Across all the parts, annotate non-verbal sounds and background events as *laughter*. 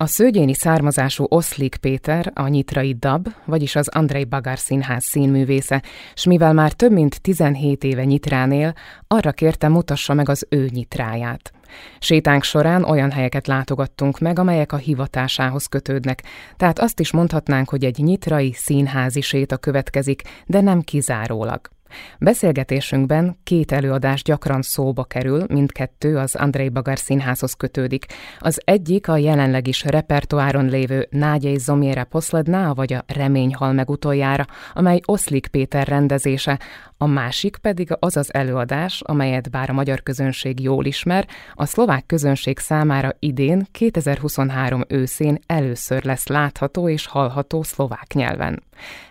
A szőgyéni származású Oszlik Péter, a nyitrai DAB, vagyis az Andrei Bagár Színház színművésze, s mivel már több mint 17 éve nyitrán él, arra kérte mutassa meg az ő nyitráját. Sétánk során olyan helyeket látogattunk meg, amelyek a hivatásához kötődnek, tehát azt is mondhatnánk, hogy egy nyitrai színházi séta következik, de nem kizárólag. Beszélgetésünkben két előadás gyakran szóba kerül, mindkettő az Andrei Bagár színházhoz kötődik. Az egyik a jelenleg is repertoáron lévő Nágyai Zomjére Poszladná, vagy a Remény hal meg utoljára, amely Oszlik Péter rendezése, a másik pedig az az előadás, amelyet bár a magyar közönség jól ismer, a szlovák közönség számára idén, 2023 őszén először lesz látható és hallható szlovák nyelven.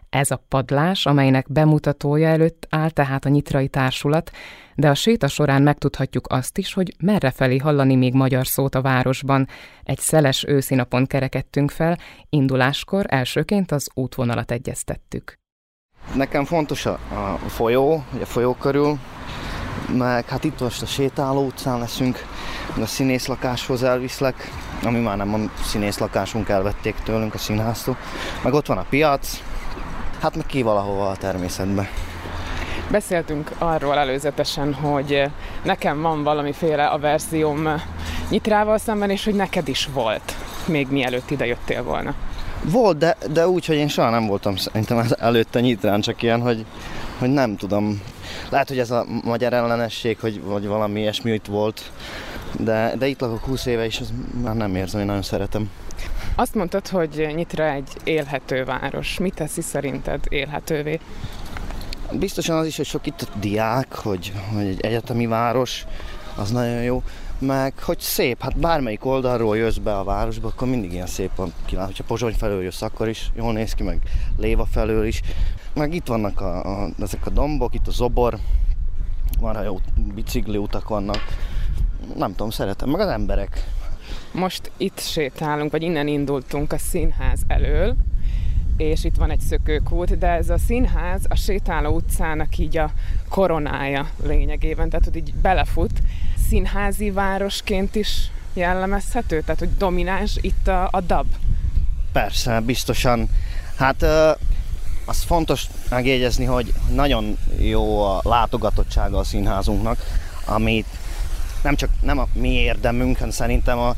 Ez a padlás, amelynek bemutatója előtt áll tehát a Nyitrai Társulat, de a séta során megtudhatjuk azt is, hogy merre felé hallani még magyar szót a városban. Egy szeles őszinapon kerekedtünk fel, induláskor elsőként az útvonalat egyeztettük. Nekem fontos a, folyó, a folyó körül, meg hát itt most a sétáló utcán leszünk, a színészlakáshoz elviszlek, ami már nem a színészlakásunk, elvették tőlünk a színháztól. Meg ott van a piac, Hát meg ki valahova a természetbe. Beszéltünk arról előzetesen, hogy nekem van valamiféle a verzióm nyitrával szemben, és hogy neked is volt, még mielőtt ide jöttél volna. Volt, de, de úgy, hogy én soha nem voltam szerintem előtte nyitrán, csak ilyen, hogy, hogy nem tudom. Lehet, hogy ez a magyar ellenesség, hogy, vagy valami ilyesmi itt volt, de, de itt lakok 20 éve, és ez már nem érzem, hogy nagyon szeretem. Azt mondtad, hogy Nyitra egy élhető város. Mit teszi szerinted élhetővé? Biztosan az is, hogy sok itt a diák, hogy, hogy egy egyetemi város, az nagyon jó. Meg, hogy szép, hát bármelyik oldalról jössz be a városba, akkor mindig ilyen szép van kilát. Hogyha Pozsony felől jössz, akkor is jól néz ki, meg Léva felől is. Meg itt vannak a, a, ezek a dombok, itt a zobor, van jó bicikli utak vannak. Nem tudom, szeretem, meg az emberek most itt sétálunk, vagy innen indultunk a színház elől, és itt van egy szökőkút, de ez a színház a sétáló utcának így a koronája lényegében, tehát hogy így belefut. Színházi városként is jellemezhető? Tehát, hogy domináns itt a, a dab? Persze, biztosan. Hát az fontos megjegyezni, hogy nagyon jó a látogatottsága a színházunknak, amit nem csak nem a mi érdemünk, hanem szerintem a,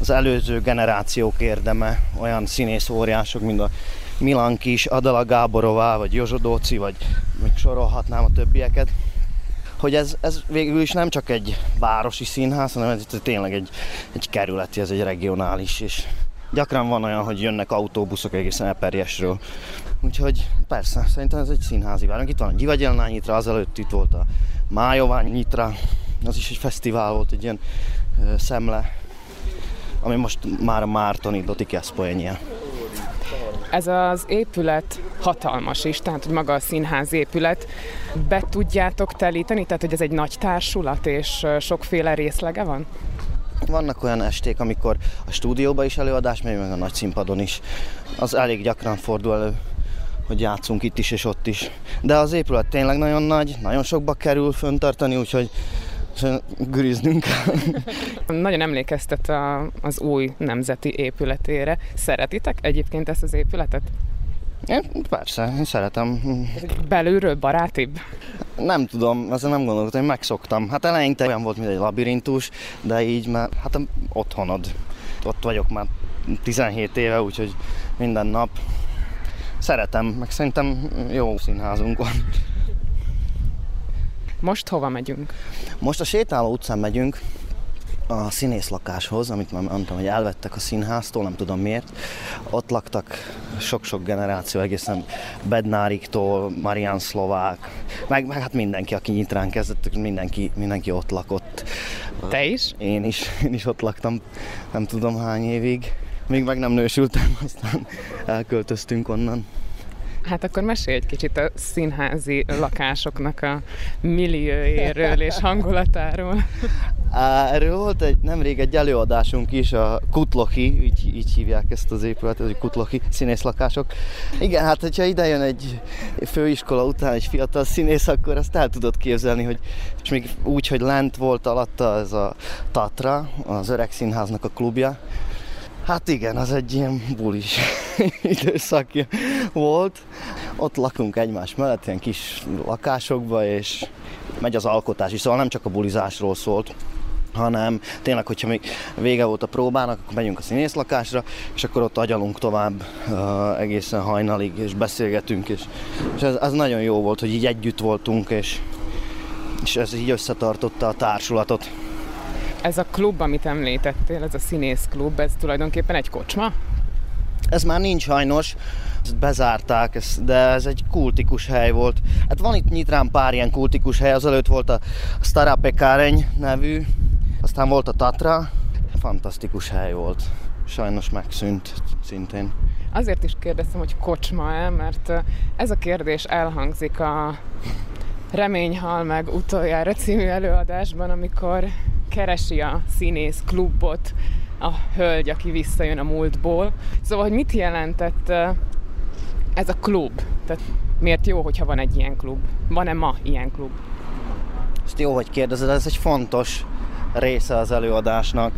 az előző generációk érdeme, olyan színész óriások, mint a Milan Kis, Adala Gáborová, vagy Jozsodóci, vagy még sorolhatnám a többieket, hogy ez, ez végül is nem csak egy városi színház, hanem ez tényleg egy, egy kerületi, ez egy regionális, és gyakran van olyan, hogy jönnek autóbuszok egészen Eperjesről. Úgyhogy persze, szerintem ez egy színházi várunk. Itt van a Gyivagyelnán nyitra, azelőtt itt volt a Májován nyitra, az is egy fesztivál volt, egy ilyen szemle, ami most már a Mártoni Doti Eszpoenye. Ez az épület hatalmas is, tehát hogy maga a színház épület. Be tudjátok telíteni, tehát hogy ez egy nagy társulat, és sokféle részlege van? Vannak olyan esték, amikor a stúdióban is előadás megy, meg a nagy színpadon is. Az elég gyakran fordul elő, hogy játszunk itt is és ott is. De az épület tényleg nagyon nagy, nagyon sokba kerül föntartani, úgyhogy gőznünk. Nagyon emlékeztet a, az új nemzeti épületére. Szeretitek egyébként ezt az épületet? Én, persze, én szeretem. Belülről barátibb? Nem tudom, ezzel nem gondolkodtam, én megszoktam. Hát eleinte olyan volt, mint egy labirintus, de így már, hát otthonod. Ott vagyok már 17 éve, úgyhogy minden nap szeretem, meg szerintem jó színházunk van. Most hova megyünk? Most a sétáló utcán megyünk, a színész lakáshoz, amit már mondtam, hogy elvettek a színháztól, nem tudom miért. Ott laktak sok-sok generáció, egészen Bednáriktól, Marian Szlovák, meg, meg hát mindenki, aki nyitrán kezdett, mindenki, mindenki ott lakott. Te is? Én is, én is ott laktam, nem tudom hány évig. Még meg nem nősültem, *laughs* aztán elköltöztünk onnan. Hát akkor mesélj egy kicsit a színházi lakásoknak a millióéről és hangulatáról. *laughs* Erről volt egy, nemrég egy előadásunk is, a Kutloki, így, így hívják ezt az épületet, hogy Kutloki színészlakások. Igen, hát hogyha ide jön egy főiskola után egy fiatal színész, akkor azt el tudod képzelni, hogy és még úgy, hogy lent volt alatta ez a Tatra, az öreg színháznak a klubja, Hát igen, az egy ilyen bulis *laughs* időszak volt. Ott lakunk egymás mellett, ilyen kis lakásokba, és megy az alkotás is, szóval nem csak a bulizásról szólt, hanem tényleg, hogyha még vége volt a próbának, akkor megyünk a színészlakásra, és akkor ott agyalunk tovább uh, egészen hajnalig, és beszélgetünk, és, és ez, ez nagyon jó volt, hogy így együtt voltunk, és, és ez így összetartotta a társulatot. Ez a klub, amit említettél, ez a színész klub, ez tulajdonképpen egy kocsma? Ez már nincs hajnos, ezt bezárták, de ez egy kultikus hely volt. Hát van itt nyitrán pár ilyen kultikus hely, azelőtt volt a Starapekáreny nevű, aztán volt a Tatra, fantasztikus hely volt. Sajnos megszűnt szintén. Azért is kérdeztem, hogy kocsma-e, mert ez a kérdés elhangzik a Reményhal meg utoljára című előadásban, amikor keresi a színész klubot a hölgy, aki visszajön a múltból. Szóval, hogy mit jelentett ez a klub? Tehát miért jó, hogyha van egy ilyen klub? Van-e ma ilyen klub? Ezt jó, hogy kérdezed, ez egy fontos része az előadásnak.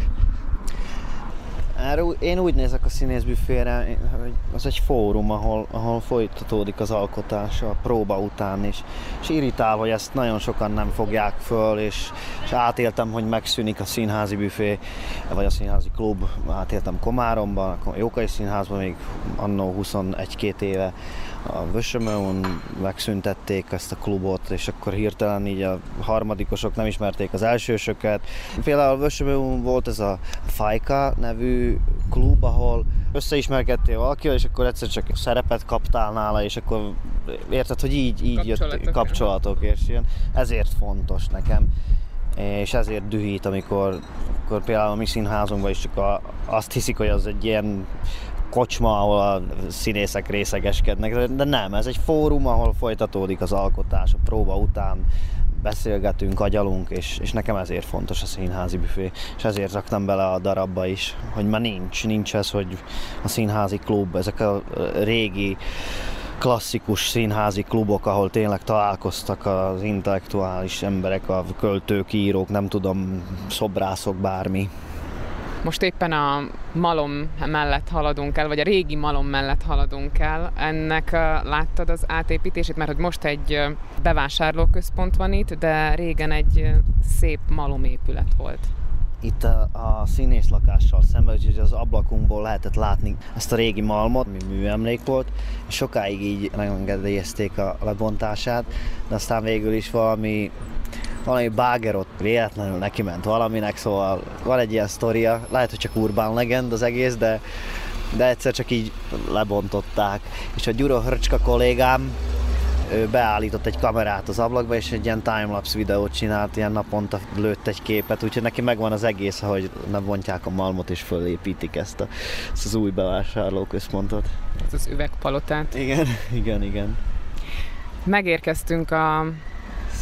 Én úgy nézek a színészbüfére, hogy az egy fórum, ahol, ahol folytatódik az alkotás a próba után is. És irritál, hogy ezt nagyon sokan nem fogják föl, és, és átéltem, hogy megszűnik a színházi büfé, vagy a színházi klub. Átéltem Komáromban, a Jókai Színházban még annó 21-2 éve a Vösömön megszüntették ezt a klubot, és akkor hirtelen így a harmadikosok nem ismerték az elsősöket. Például a Vösömön volt ez a Fajka nevű klub, ahol összeismerkedtél valakivel, és akkor egyszer csak szerepet kaptál nála, és akkor érted, hogy így, így jött kapcsolatok, és ilyen. ezért fontos nekem és ezért dühít, amikor, amikor például a mi színházunkban is csak a, azt hiszik, hogy az egy ilyen kocsma, ahol a színészek részegeskednek, de nem, ez egy fórum, ahol folytatódik az alkotás, a próba után beszélgetünk, agyalunk, és, és nekem ezért fontos a színházi büfé, és ezért raktam bele a darabba is, hogy ma nincs, nincs ez, hogy a színházi klub, ezek a régi klasszikus színházi klubok, ahol tényleg találkoztak az intellektuális emberek, a költők, írók, nem tudom, szobrászok, bármi. Most éppen a malom mellett haladunk el, vagy a régi malom mellett haladunk el. Ennek láttad az átépítését, mert hogy most egy bevásárlóközpont van itt, de régen egy szép malomépület volt itt a, a színész lakással szemben, úgyhogy az ablakunkból lehetett látni ezt a régi malmot, ami műemlék volt, és sokáig így megengedélyezték a lebontását, de aztán végül is valami valami báger ott véletlenül neki ment valaminek, szóval van egy ilyen sztoria, lehet, hogy csak urbán legend az egész, de, de egyszer csak így lebontották. És a Gyuro Hrcska kollégám, ő beállított egy kamerát az ablakba, és egy ilyen timelapse videót csinált, ilyen naponta lőtt egy képet, úgyhogy neki megvan az egész, ahogy nem bontják a malmot, és fölépítik ezt, a, ezt az új bevásárlóközpontot. Ez az üvegpalotát. Igen, *laughs* igen, igen. Megérkeztünk a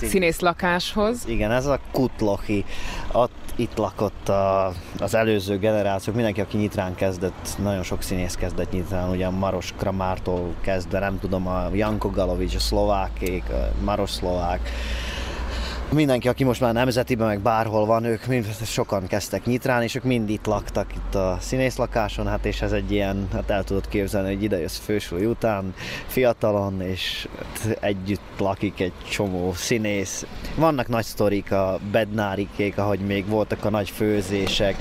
színész lakáshoz. Igen, ez a Kutlochi. Ott, itt lakott a, az előző generációk, mindenki, aki nyitrán kezdett, nagyon sok színész kezdett nyitrán, ugye Maros Kramártól kezdve, nem tudom, a Janko Galovics, a szlovákék, a Maros szlovák, mindenki, aki most már nemzetiben, meg bárhol van, ők mind, sokan kezdtek nyitrán, és ők mind itt laktak itt a színészlakáson, hát és ez egy ilyen, hát el tudod képzelni, hogy ide jössz fősúly után, fiatalon, és együtt lakik egy csomó színész. Vannak nagy sztorik a bednárikék, ahogy még voltak a nagy főzések,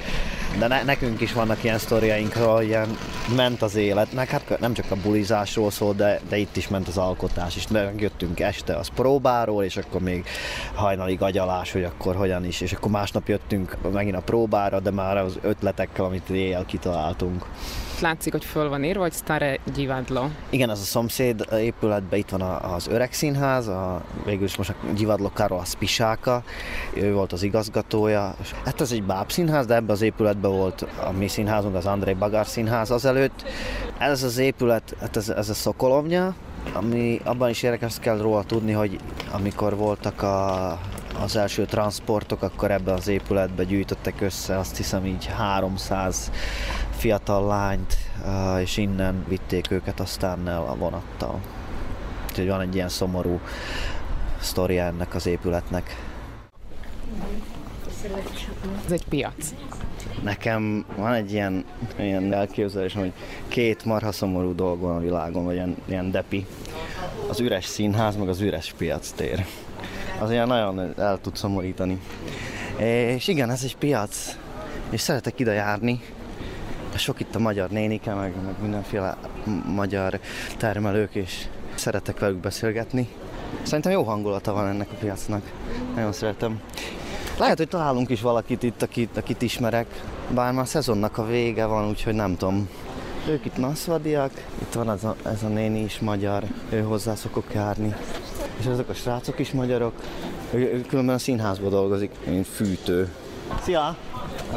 de ne, nekünk is vannak ilyen sztoriaink, hogy ilyen ment az életnek, hát nem csak a bulizásról szól, de, de itt is ment az alkotás is. Jöttünk este az próbáról, és akkor még hajnalig agyalás, hogy akkor hogyan is, és akkor másnap jöttünk megint a próbára, de már az ötletekkel, amit éjjel kitaláltunk látszik, hogy föl van írva, hogy Stare Gyivadlo. Igen, az a szomszéd épületben itt van az öreg színház, a, végül is most a Gyivadlo Karol Spisáka, ő volt az igazgatója. Hát ez egy bábszínház, de ebben az épületben volt a mi színházunk, az Andrei Bagár színház azelőtt. Ez az épület, hát ez, ez a Szokolovnya, ami abban is érdekes kell róla tudni, hogy amikor voltak a, az első transportok, akkor ebben az épületbe gyűjtöttek össze azt hiszem így 300 fiatal lányt, és innen vitték őket aztán el a vonattal. Úgyhogy van egy ilyen szomorú sztoria ennek az épületnek. Ez egy piac. Nekem van egy ilyen, ilyen elképzelés, hogy két marha szomorú dolog van a világon, vagy ilyen, ilyen depi. Az üres színház, meg az üres piactér. Az ilyen nagyon el tud szomorítani. És igen, ez egy piac, és szeretek ide járni. Sok itt a magyar nénike, meg, meg mindenféle magyar termelők, és szeretek velük beszélgetni. Szerintem jó hangulata van ennek a piacnak. Nagyon szeretem. Lehet, hogy találunk is valakit itt, akit, akit ismerek, bár már a szezonnak a vége van, úgyhogy nem tudom. Ők itt naszvadiak, itt van ez a, ez a néni is magyar, ő hozzá szokok járni. És ezek a srácok is magyarok, ő, ő különben a színházban dolgozik, mint fűtő. Szia!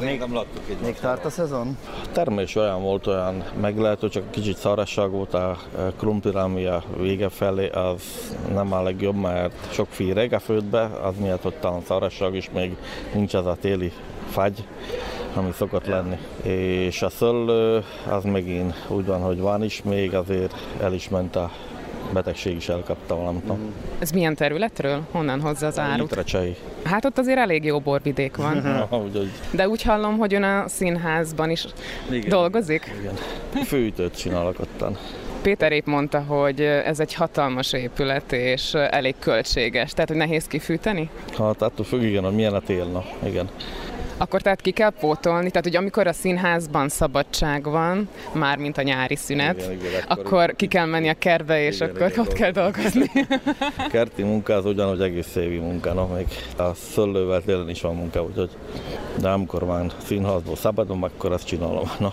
Még nem láttuk egy Még tart a szezon? Termés olyan volt, olyan meglehető, csak kicsit szarasság volt a krumpli, ami a vége felé, az nem a legjobb, mert sok fíreg a földbe, az miatt, hogy talán szarasság is még nincs az a téli fagy, ami szokott lenni. És a szöllő, az megint úgy van, hogy van is, még azért el is ment a betegség is elkapta valamit. No. Ez milyen területről? Honnan hozza az árut? Litrecsei. Hát ott azért elég jó borvidék van. *laughs* De úgy hallom, hogy ön a színházban is Igen. dolgozik. igen. Fűtőt csinálok ottan. Péter épp mondta, hogy ez egy hatalmas épület, és elég költséges. Tehát, hogy nehéz kifűteni? Hát attól függ, igen, hogy milyen a tél, na, igen. Akkor tehát ki kell pótolni, tehát hogy amikor a színházban szabadság van, már mint a nyári szünet, Igen, igen, akkor- akkor ki kell menni a kertbe, és Igen, akkor igen, ott kell dolgozni. Kerti munka az ugyanúgy egész évi munka, no, még a szöllővel télen is van munka, úgyhogy de amikor van színházból szabadom, akkor azt csinálom. No.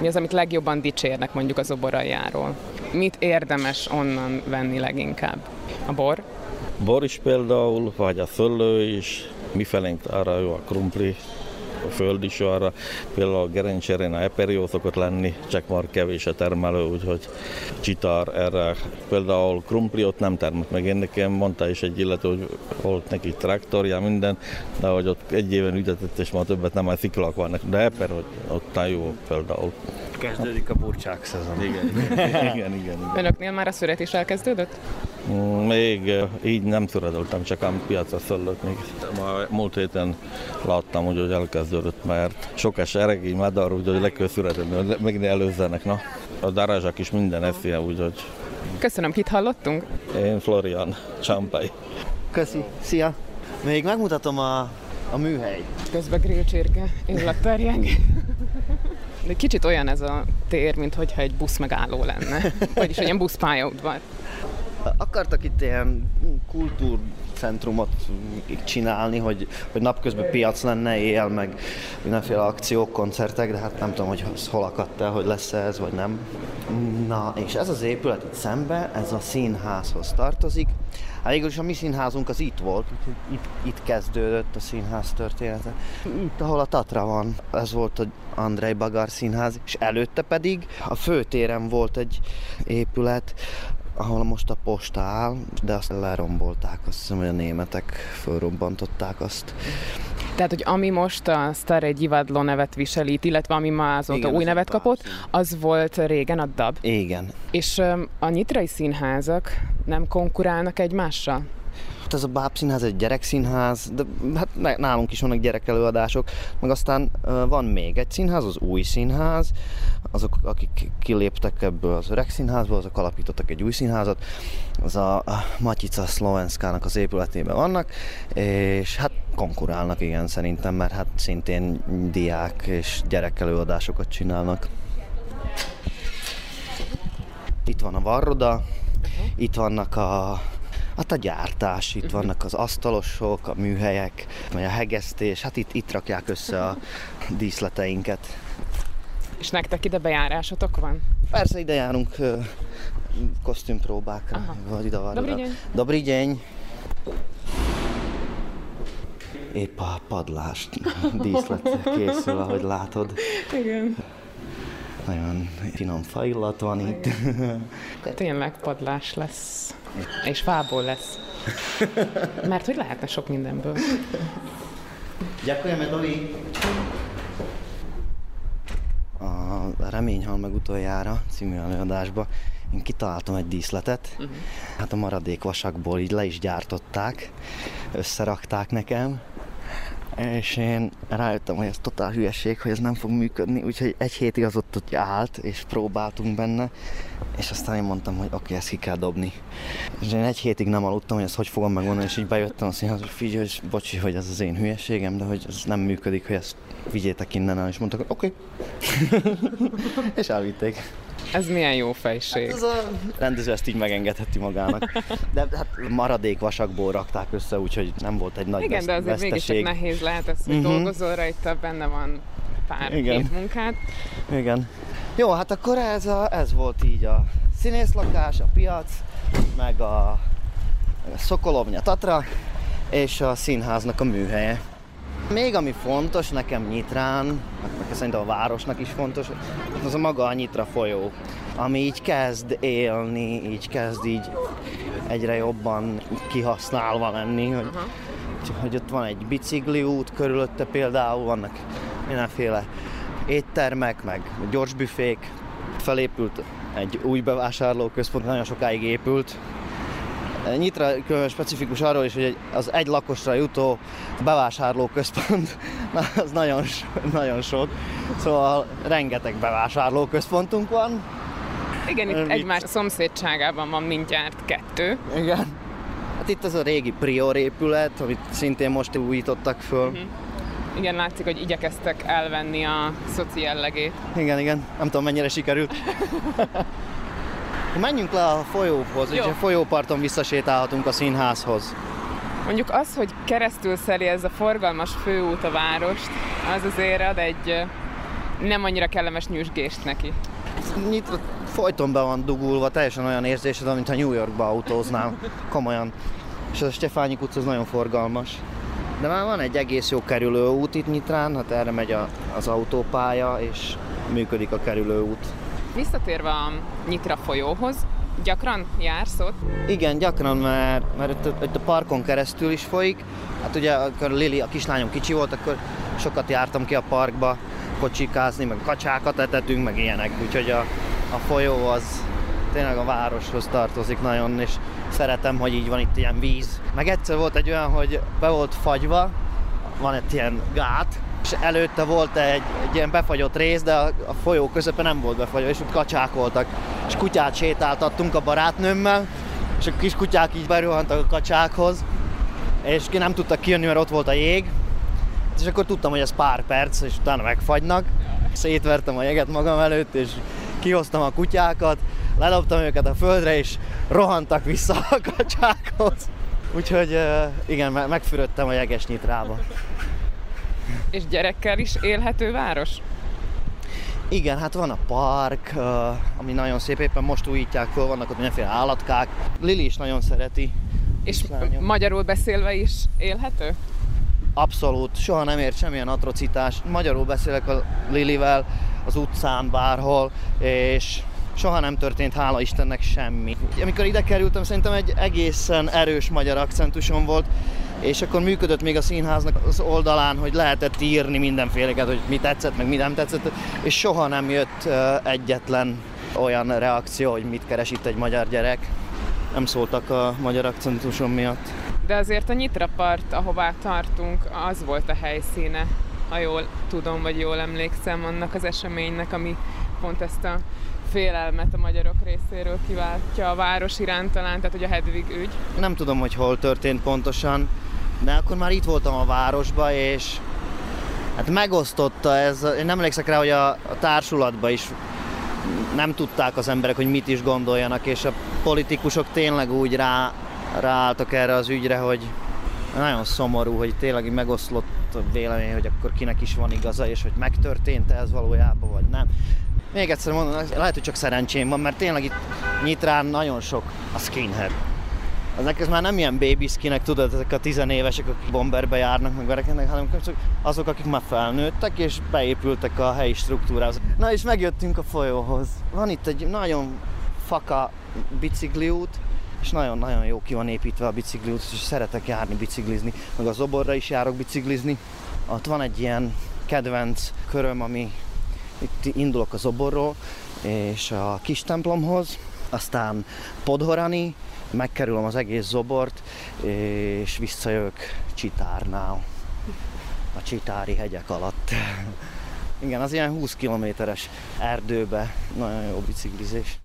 Mi az, amit legjobban dicsérnek mondjuk az oboraljáról? Mit érdemes onnan venni leginkább? A bor? Bor is például, vagy a szöllő is, mi felénk arra jó a krumpli, a föld is arra, például a gerincserén a eperió szokott lenni, csak már kevés a termelő, úgyhogy csitár erre. Például krumpli ott nem termett meg, én nekem mondta is egy illető, hogy volt neki traktorja, minden, de hogy ott egy éven ütetett, és már többet nem, már sziklak vannak, de eper, hogy ott jó például. Kezdődik a burcsák szezon. Igen, *laughs* igen, igen. igen. Önöknél már a születés elkezdődött? Mm, Még így nem szöredoltam, csak ám piacra szöllött még. Ma múlt héten láttam, hogy, hogy elkezdődött, mert sokas eregény, madar, úgyhogy le kell szüretni, hogy meg ne előzzenek. Na. A darazsak is minden eszi, úgyhogy Köszönöm, kit hallottunk? én Florian, Csampai. Köszi, szia! Még megmutatom a, a műhely. Közben grillcsirke, illatterjeng. *laughs* De kicsit olyan ez a tér, mint hogyha egy busz megálló lenne. *laughs* Vagyis egy ilyen buszpályaudvar. Akartak itt ilyen kultúrcentrumot csinálni, hogy, hogy napközben piac lenne, éjjel meg mindenféle akciók, koncertek, de hát nem tudom, hogy hol akadt el, hogy lesz ez, vagy nem. Na, és ez az épület itt szembe, ez a színházhoz tartozik. Hát végül is a mi színházunk az itt volt, úgyhogy itt, itt kezdődött a színház története. Itt, ahol a Tatra van, ez volt az Andrei Bagar színház, és előtte pedig a főtéren volt egy épület, ahol most a posta áll, de azt lerombolták, azt hiszem, hogy a németek fölrobbantották azt. Tehát, hogy ami most a Staré Gyivadlo nevet viseli, itt, illetve ami ma azóta Igen, új az nevet kapott, az volt régen a DAB. Igen. És a nyitrai színházak nem konkurálnak egymással? Hát ez a bábszínház egy gyerekszínház, de hát nálunk is vannak gyerekelőadások, meg aztán van még egy színház, az új színház, azok, akik kiléptek ebből az öreg színházból, azok alapítottak egy új színházat, az a, Matyica Szlovenskának az épületében vannak, és hát konkurálnak igen szerintem, mert hát szintén diák és gyerekelőadásokat csinálnak. Itt van a Varroda, itt vannak a Hát a gyártás, itt vannak az asztalosok, a műhelyek, vagy a hegesztés, hát itt, itt rakják össze a díszleteinket. És nektek ide bejárásotok van? Persze ide járunk kosztümpróbákra, Aha. vagy ide van. Dobrý deň. Dobrý deň. Épp a padlás díszlet készül, ahogy látod. Igen. Nagyon finom faillat van itt. Tényleg padlás lesz. És fából lesz. Mert hogy lehetne sok mindenből. Ďakujeme, Dovi. A Reményhal meg utoljára című előadásba én kitaláltam egy díszletet. Uh-huh. Hát a maradék vasakból így le is gyártották, összerakták nekem. És én rájöttem, hogy ez totál hülyeség, hogy ez nem fog működni, úgyhogy egy hétig az ott, ott állt, és próbáltunk benne, és aztán én mondtam, hogy oké, okay, ezt ki kell dobni. És én egy hétig nem aludtam, hogy ezt hogy fogom megmondani, és így bejöttem a színházba, hogy figyelj, és bocsi, hogy ez az én hülyeségem, de hogy ez nem működik, hogy ezt vigyétek innen el, és mondtak, oké. Okay. *laughs* és elvitték. Ez milyen jó fejség. Hát ez a rendező ezt így megengedheti magának. De hát maradék vasakból rakták össze, úgyhogy nem volt egy nagy Igen, de azért mégis nehéz lehet ez, hogy uh-huh. dolgozol rajta, benne van pár Igen. munkát. Igen. Jó, hát akkor ez, a, ez volt így a színészlakás, a piac, meg a, a Szokolovnya Tatra, és a színháznak a műhelye. Még ami fontos nekem Nyitrán, meg szerintem a városnak is fontos, az a maga a Nyitra folyó, ami így kezd élni, így kezd így egyre jobban kihasználva lenni, hogy, hogy ott van egy bicikliút körülötte például, vannak mindenféle éttermek, meg gyorsbüfék, felépült egy új bevásárlóközpont, nagyon sokáig épült, Nyitra különben specifikus arról is, hogy az egy lakosra jutó bevásárlóközpont, *laughs* na, az nagyon, nagyon sok. Szóval rengeteg bevásárlóközpontunk van. Igen, itt Mit? egymás szomszédságában van mindjárt kettő. Igen. Hát itt az a régi Prior épület, amit szintén most újítottak föl. Uh-huh. Igen, látszik, hogy igyekeztek elvenni a szoci jellegét. Igen, igen. Nem tudom, mennyire sikerült. *laughs* Menjünk le a folyóhoz, és a folyóparton visszasétálhatunk a színházhoz. Mondjuk az, hogy keresztül szeli ez a forgalmas főút a várost, az azért ad egy nem annyira kellemes nyüzsgést neki. Nyitra folyton be van dugulva, teljesen olyan érzésed, mintha New Yorkba autóznál. *laughs* Komolyan. És a Stefányi utca az nagyon forgalmas. De már van egy egész jó kerülőút itt Nyitrán, hát erre megy a, az autópálya, és működik a kerülőút. Visszatérve a Nyitra folyóhoz, gyakran jársz ott? Igen, gyakran, mert, mert itt, itt a parkon keresztül is folyik. Hát ugye, akkor Lili, a kislányom kicsi volt, akkor sokat jártam ki a parkba kocsikázni, meg kacsákat etetünk, meg ilyenek. Úgyhogy a, a folyó az tényleg a városhoz tartozik nagyon, és szeretem, hogy így van itt ilyen víz. Meg egyszer volt egy olyan, hogy be volt fagyva, van egy ilyen gát, és előtte volt egy, egy ilyen befagyott rész, de a, a folyó közepén nem volt befagyva, és ott kacsák voltak. És kutyát sétáltattunk a barátnőmmel, és a kis kutyák így beruhantak a kacsákhoz, és ki nem tudtak kijönni, mert ott volt a jég. És akkor tudtam, hogy ez pár perc, és utána megfagynak. Szétvertem a jeget magam előtt, és kihoztam a kutyákat, ledobtam őket a földre, és rohantak vissza a kacsákhoz. Úgyhogy igen, megfürödtem a jeges nyitrába. És gyerekkel is élhető város? Igen, hát van a park, ami nagyon szép, éppen most újítják föl, vannak ott mindenféle állatkák. Lili is nagyon szereti. És lányom. magyarul beszélve is élhető? Abszolút, soha nem ért semmilyen atrocitás. Magyarul beszélek a Lilivel az utcán, bárhol, és soha nem történt, hála Istennek semmi. Amikor ide kerültem, szerintem egy egészen erős magyar akcentusom volt, és akkor működött még a színháznak az oldalán, hogy lehetett írni mindenféleket, hogy mi tetszett, meg mi nem tetszett, és soha nem jött egyetlen olyan reakció, hogy mit keres itt egy magyar gyerek. Nem szóltak a magyar akcentusom miatt. De azért a Nyitra part, ahová tartunk, az volt a helyszíne, ha jól tudom, vagy jól emlékszem annak az eseménynek, ami pont ezt a félelmet a magyarok részéről kiváltja a város iránt talán, tehát hogy a Hedvig ügy. Nem tudom, hogy hol történt pontosan, de akkor már itt voltam a városba, és hát megosztotta ez, én nem emlékszek rá, hogy a, a társulatban is nem tudták az emberek, hogy mit is gondoljanak, és a politikusok tényleg úgy rá, ráálltak erre az ügyre, hogy nagyon szomorú, hogy tényleg megoszlott a vélemény, hogy akkor kinek is van igaza, és hogy megtörtént ez valójában, vagy nem. Még egyszer mondom, lehet, hogy csak szerencsém van, mert tényleg itt Nyitrán nagyon sok a skinhead. Ezek ez már nem ilyen babyskinek, tudod, ezek a tizenévesek, akik bomberbe járnak, meg verekednek, hanem azok, akik már felnőttek, és beépültek a helyi struktúrához. Na és megjöttünk a folyóhoz. Van itt egy nagyon faka bicikliút, és nagyon-nagyon jó ki van építve a bicikliút, és szeretek járni biciklizni, meg az oborra is járok biciklizni. Ott van egy ilyen kedvenc köröm, ami itt indulok az oborról, és a kis templomhoz, aztán Podhorani, megkerülöm az egész zobort, és visszajövök Csitárnál. a Csitári hegyek alatt. Igen, az ilyen 20 kilométeres erdőbe nagyon jó biciklizés.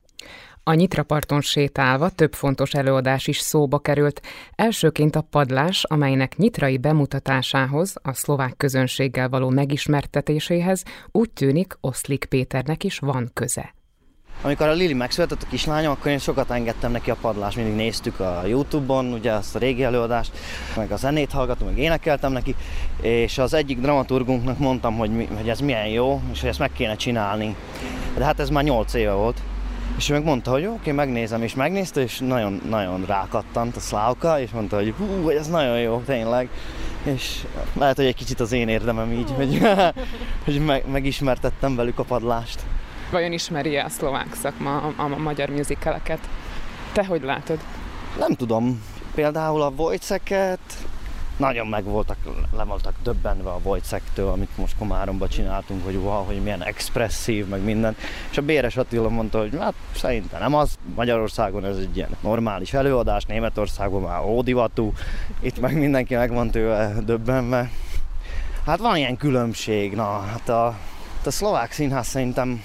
A Nyitraparton sétálva több fontos előadás is szóba került. Elsőként a padlás, amelynek nyitrai bemutatásához, a szlovák közönséggel való megismertetéséhez úgy tűnik Oszlik Péternek is van köze. Amikor a Lili megszületett a kislányom, akkor én sokat engedtem neki a padlás, mindig néztük a Youtube-on, ugye azt a régi előadást, meg a zenét hallgatom, meg énekeltem neki, és az egyik dramaturgunknak mondtam, hogy, mi, hogy ez milyen jó, és hogy ezt meg kéne csinálni. De hát ez már 8 éve volt. És ő meg mondta, hogy oké, megnézem, és megnézte, és nagyon, nagyon rákattant a Szlávka, és mondta, hogy hú, ez nagyon jó, tényleg. És lehet, hogy egy kicsit az én érdemem így, hogy, *laughs* hogy meg, megismertettem velük a padlást. Vajon ismeri-e a szlovák szakma a, a magyar musicaleket? Te hogy látod? Nem tudom. Például a Vojceket nagyon meg voltak, le voltak döbbenve a Vojcektől, amit most Komáromba csináltunk, hogy wow, hogy milyen expresszív, meg minden. És a Béres Attila mondta, hogy hát szerintem nem az, Magyarországon ez egy ilyen normális előadás, Németországban már ódivatú, itt meg mindenki meg van tőle döbbenve. Hát van ilyen különbség, na, hát a, a szlovák színház szerintem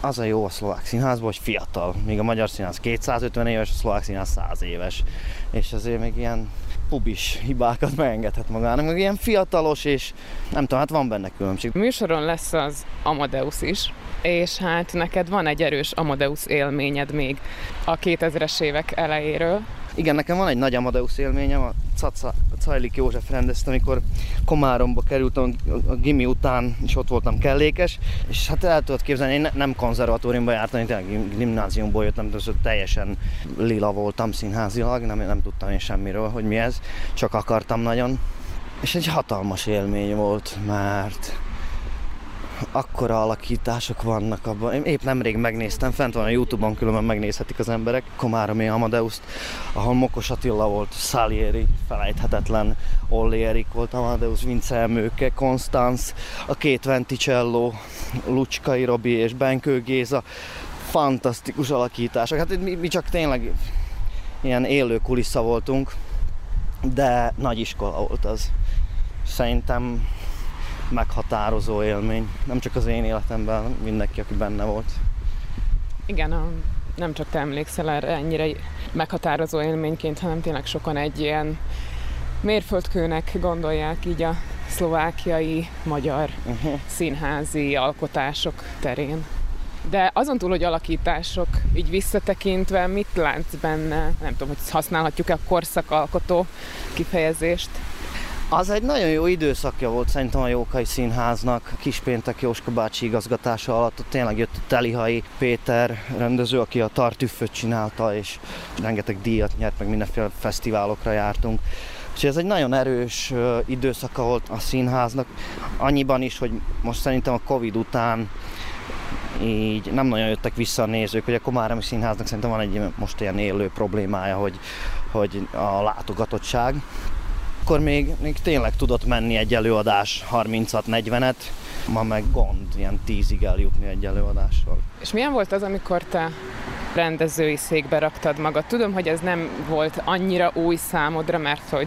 az a jó a szlovák színházban, hogy fiatal. Míg a magyar színház 250 éves, a szlovák színház 100 éves. És azért még ilyen pubis hibákat megengedhet magának, meg ilyen fiatalos, és nem tudom, hát van benne különbség. Műsoron lesz az Amadeus is, és hát neked van egy erős Amadeus élményed még a 2000-es évek elejéről. Igen, nekem van egy nagy Amadeus élményem, a Caca, Cajlik József rendezte, amikor Komáromba kerültem a gimi után, és ott voltam kellékes, és hát el tudod képzelni, én nem konzervatóriumban jártam, én tényleg gimnáziumból jöttem, de teljesen lila voltam színházilag, nem, nem tudtam én semmiről, hogy mi ez, csak akartam nagyon. És egy hatalmas élmény volt, mert akkora alakítások vannak abban. Én épp nemrég megnéztem, fent van a Youtube-on, különben megnézhetik az emberek, Komáromi Amadeuszt, ahol Mokos Attila volt, Salieri, felejthetetlen, Olli Erik volt Amadeus, Vince Emőke, Konstanz, a két Venticello, Lucskai Robi és Benkő Géza, fantasztikus alakítások. Hát mi, mi csak tényleg ilyen élő kulissza voltunk, de nagy iskola volt az. Szerintem meghatározó élmény. Nem csak az én életemben, mindenki, aki benne volt. Igen, a, nem csak te emlékszel erre ennyire meghatározó élményként, hanem tényleg sokan egy ilyen mérföldkőnek gondolják így a szlovákiai, magyar uh-huh. színházi alkotások terén. De azon túl, hogy alakítások, így visszatekintve, mit látsz benne? Nem tudom, hogy használhatjuk-e a korszakalkotó kifejezést? Az egy nagyon jó időszakja volt szerintem a Jókai Színháznak, Kispéntek Jóska bácsi igazgatása alatt. Ott tényleg jött a Telihai Péter rendező, aki a Tartüfföt csinálta, és rengeteg díjat nyert, meg mindenféle fesztiválokra jártunk. Úgyhogy ez egy nagyon erős időszaka volt a színháznak, annyiban is, hogy most szerintem a Covid után így nem nagyon jöttek vissza a nézők, hogy a Komáromi Színháznak szerintem van egy most ilyen élő problémája, hogy, hogy a látogatottság, akkor még, még tényleg tudott menni egy előadás 30-40-et, ma meg gond, ilyen tízig eljutni egy előadással. És milyen volt az, amikor te rendezői székbe raktad magad? Tudom, hogy ez nem volt annyira új számodra, mert hogy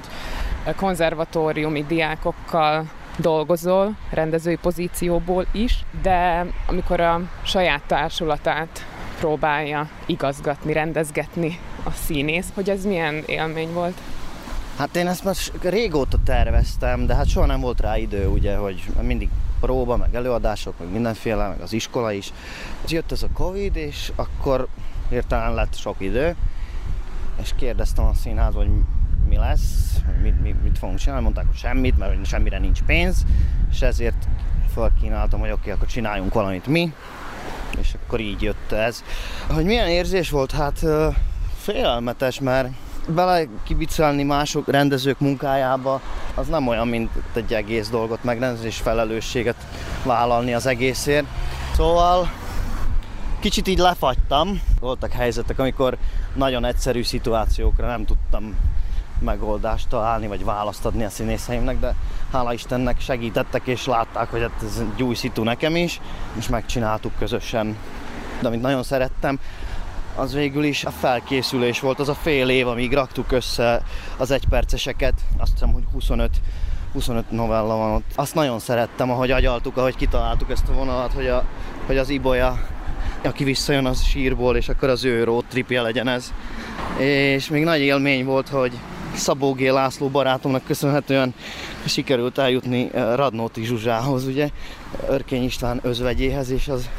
konzervatóriumi diákokkal dolgozol rendezői pozícióból is, de amikor a saját társulatát próbálja igazgatni, rendezgetni a színész, hogy ez milyen élmény volt? Hát én ezt most régóta terveztem, de hát soha nem volt rá idő, ugye, hogy mindig próba, meg előadások, meg mindenféle, meg az iskola is. Jött ez a Covid, és akkor hirtelen lett sok idő, és kérdeztem a színház, hogy mi lesz, mit, mit, mit fogunk csinálni, mondták, hogy semmit, mert semmire nincs pénz, és ezért felkínáltam, hogy oké, okay, akkor csináljunk valamit mi, és akkor így jött ez. Hogy milyen érzés volt? Hát félelmetes, mert bele kibicelni mások rendezők munkájába, az nem olyan, mint egy egész dolgot megrendezni és felelősséget vállalni az egészért. Szóval kicsit így lefagytam. Voltak helyzetek, amikor nagyon egyszerű szituációkra nem tudtam megoldást találni, vagy választ adni a színészeimnek, de hála Istennek segítettek, és látták, hogy hát ez egy új szitu nekem is, és megcsináltuk közösen. De amit nagyon szerettem, az végül is a felkészülés volt, az a fél év, amíg raktuk össze az egyperceseket, azt hiszem, hogy 25 25 novella van ott. Azt nagyon szerettem, ahogy agyaltuk, ahogy kitaláltuk ezt a vonalat, hogy, a, hogy az Ibolya, aki visszajön az sírból, és akkor az ő road tripje legyen ez. És még nagy élmény volt, hogy Szabó G. László barátomnak köszönhetően sikerült eljutni eh, Radnóti Zsuzsához, ugye, Örkény István özvegyéhez, és az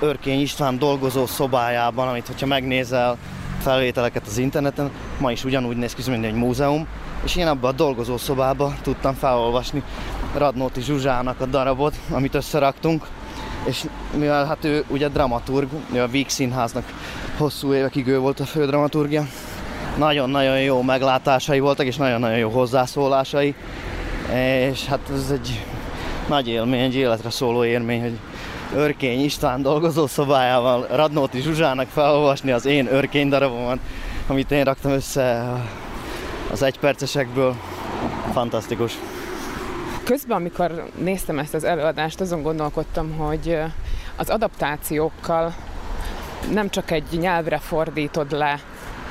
Örkény István dolgozó szobájában, amit hogyha megnézel felvételeket az interneten, ma is ugyanúgy néz ki, mint egy múzeum, és én abban a dolgozó szobába tudtam felolvasni Radnóti Zsuzsának a darabot, amit összeraktunk, és mivel hát ő ugye dramaturg, ő a Víg Színháznak hosszú évekig ő volt a fődramaturgia, nagyon-nagyon jó meglátásai voltak, és nagyon-nagyon jó hozzászólásai, és hát ez egy nagy élmény, egy életre szóló élmény, hogy Örkény István dolgozó szobájával Radnóti Zsuzsának felolvasni az én örkény darabomat, amit én raktam össze az egypercesekből. Fantasztikus. Közben, amikor néztem ezt az előadást, azon gondolkodtam, hogy az adaptációkkal nem csak egy nyelvre fordítod le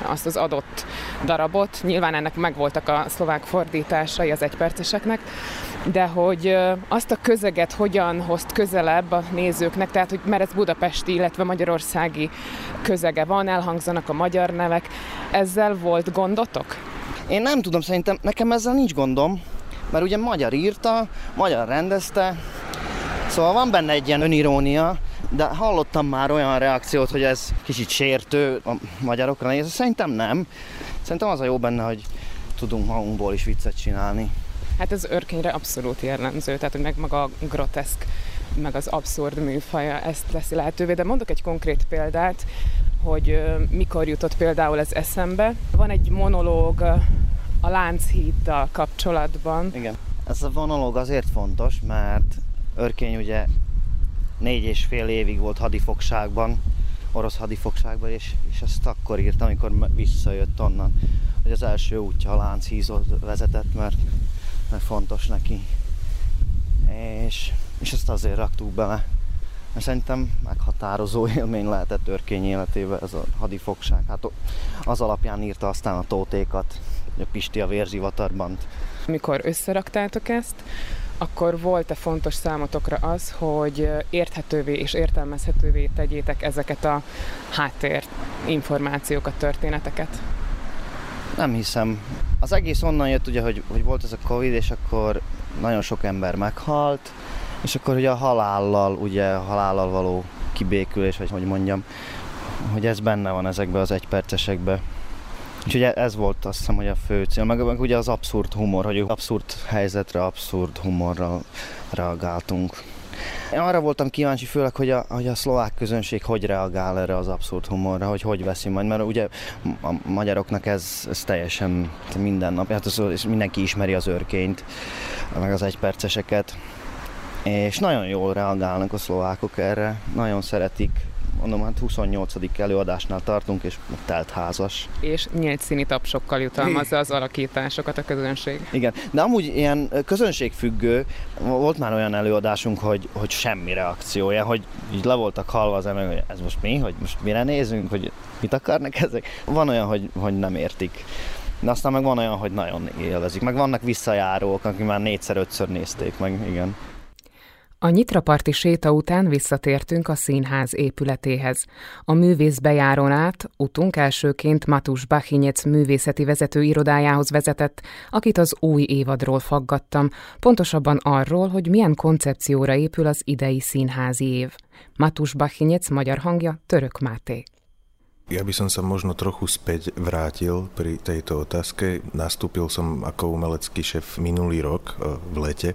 azt az adott darabot, nyilván ennek megvoltak a szlovák fordításai az egyperceseknek, de hogy azt a közeget hogyan hozt közelebb a nézőknek, tehát hogy mert ez budapesti, illetve magyarországi közege van, elhangzanak a magyar nevek, ezzel volt gondotok? Én nem tudom, szerintem nekem ezzel nincs gondom, mert ugye magyar írta, magyar rendezte, szóval van benne egy ilyen önirónia, de hallottam már olyan reakciót, hogy ez kicsit sértő a magyarokra nézve. Szerintem nem. Szerintem az a jó benne, hogy tudunk magunkból is viccet csinálni. Hát ez örkényre abszolút jellemző, tehát hogy meg maga a groteszk, meg az abszurd műfaja ezt teszi lehetővé. De mondok egy konkrét példát, hogy mikor jutott például ez eszembe. Van egy monológ a Lánchíddal kapcsolatban. Igen. Ez a monológ azért fontos, mert Örkény ugye négy és fél évig volt hadifogságban, orosz hadifogságban, és, és ezt akkor írta, amikor visszajött onnan, hogy az első útja a Lánchízot vezetett, mert, mert fontos neki. És, és ezt azért raktuk bele. Mert szerintem meghatározó élmény lehetett Örkény életében ez a hadifogság. Hát az alapján írta aztán a tótékat, a Pisti a vérzivatarban. Mikor összeraktátok ezt, akkor volt-e fontos számotokra az, hogy érthetővé és értelmezhetővé tegyétek ezeket a háttér információkat, történeteket? Nem hiszem. Az egész onnan jött ugye, hogy, hogy volt ez a Covid, és akkor nagyon sok ember meghalt, és akkor ugye a halállal, ugye a halállal való kibékülés, vagy hogy mondjam, hogy ez benne van ezekbe az egypercesekbe. Úgyhogy ez volt azt hiszem, hogy a fő cél. Meg, meg ugye az abszurd humor, hogy abszurd helyzetre, abszurd humorral reagáltunk. Én arra voltam kíváncsi főleg, hogy a, hogy a szlovák közönség hogy reagál erre az abszurd humorra, hogy hogy veszi majd, mert ugye a magyaroknak ez, ez teljesen minden nap, hát az, és mindenki ismeri az örkényt, meg az egyperceseket, és nagyon jól reagálnak a szlovákok erre, nagyon szeretik, mondom, hát 28. előadásnál tartunk, és telt házas. És nyílt színi tapsokkal jutalmazza az alakításokat a közönség. Igen, de amúgy ilyen közönségfüggő, volt már olyan előadásunk, hogy, hogy semmi reakciója, hogy így le voltak halva az ember, hogy ez most mi, hogy most mire nézünk, hogy mit akarnak ezek. Van olyan, hogy, hogy nem értik. De aztán meg van olyan, hogy nagyon élvezik. Meg vannak visszajárók, akik már négyszer-ötször nézték meg, igen. A nyitraparti séta után visszatértünk a színház épületéhez. A művész bejárón át utunk elsőként Matus Bachinyec művészeti vezető irodájához vezetett, akit az új évadról faggattam, pontosabban arról, hogy milyen koncepcióra épül az idei színházi év. Matus Bachinyec magyar hangja Török Máté. Ja by som sa možno trochu späť vrátil pri tejto otázke. Nastúpil som ako umelecký šéf minulý rok eh, v lete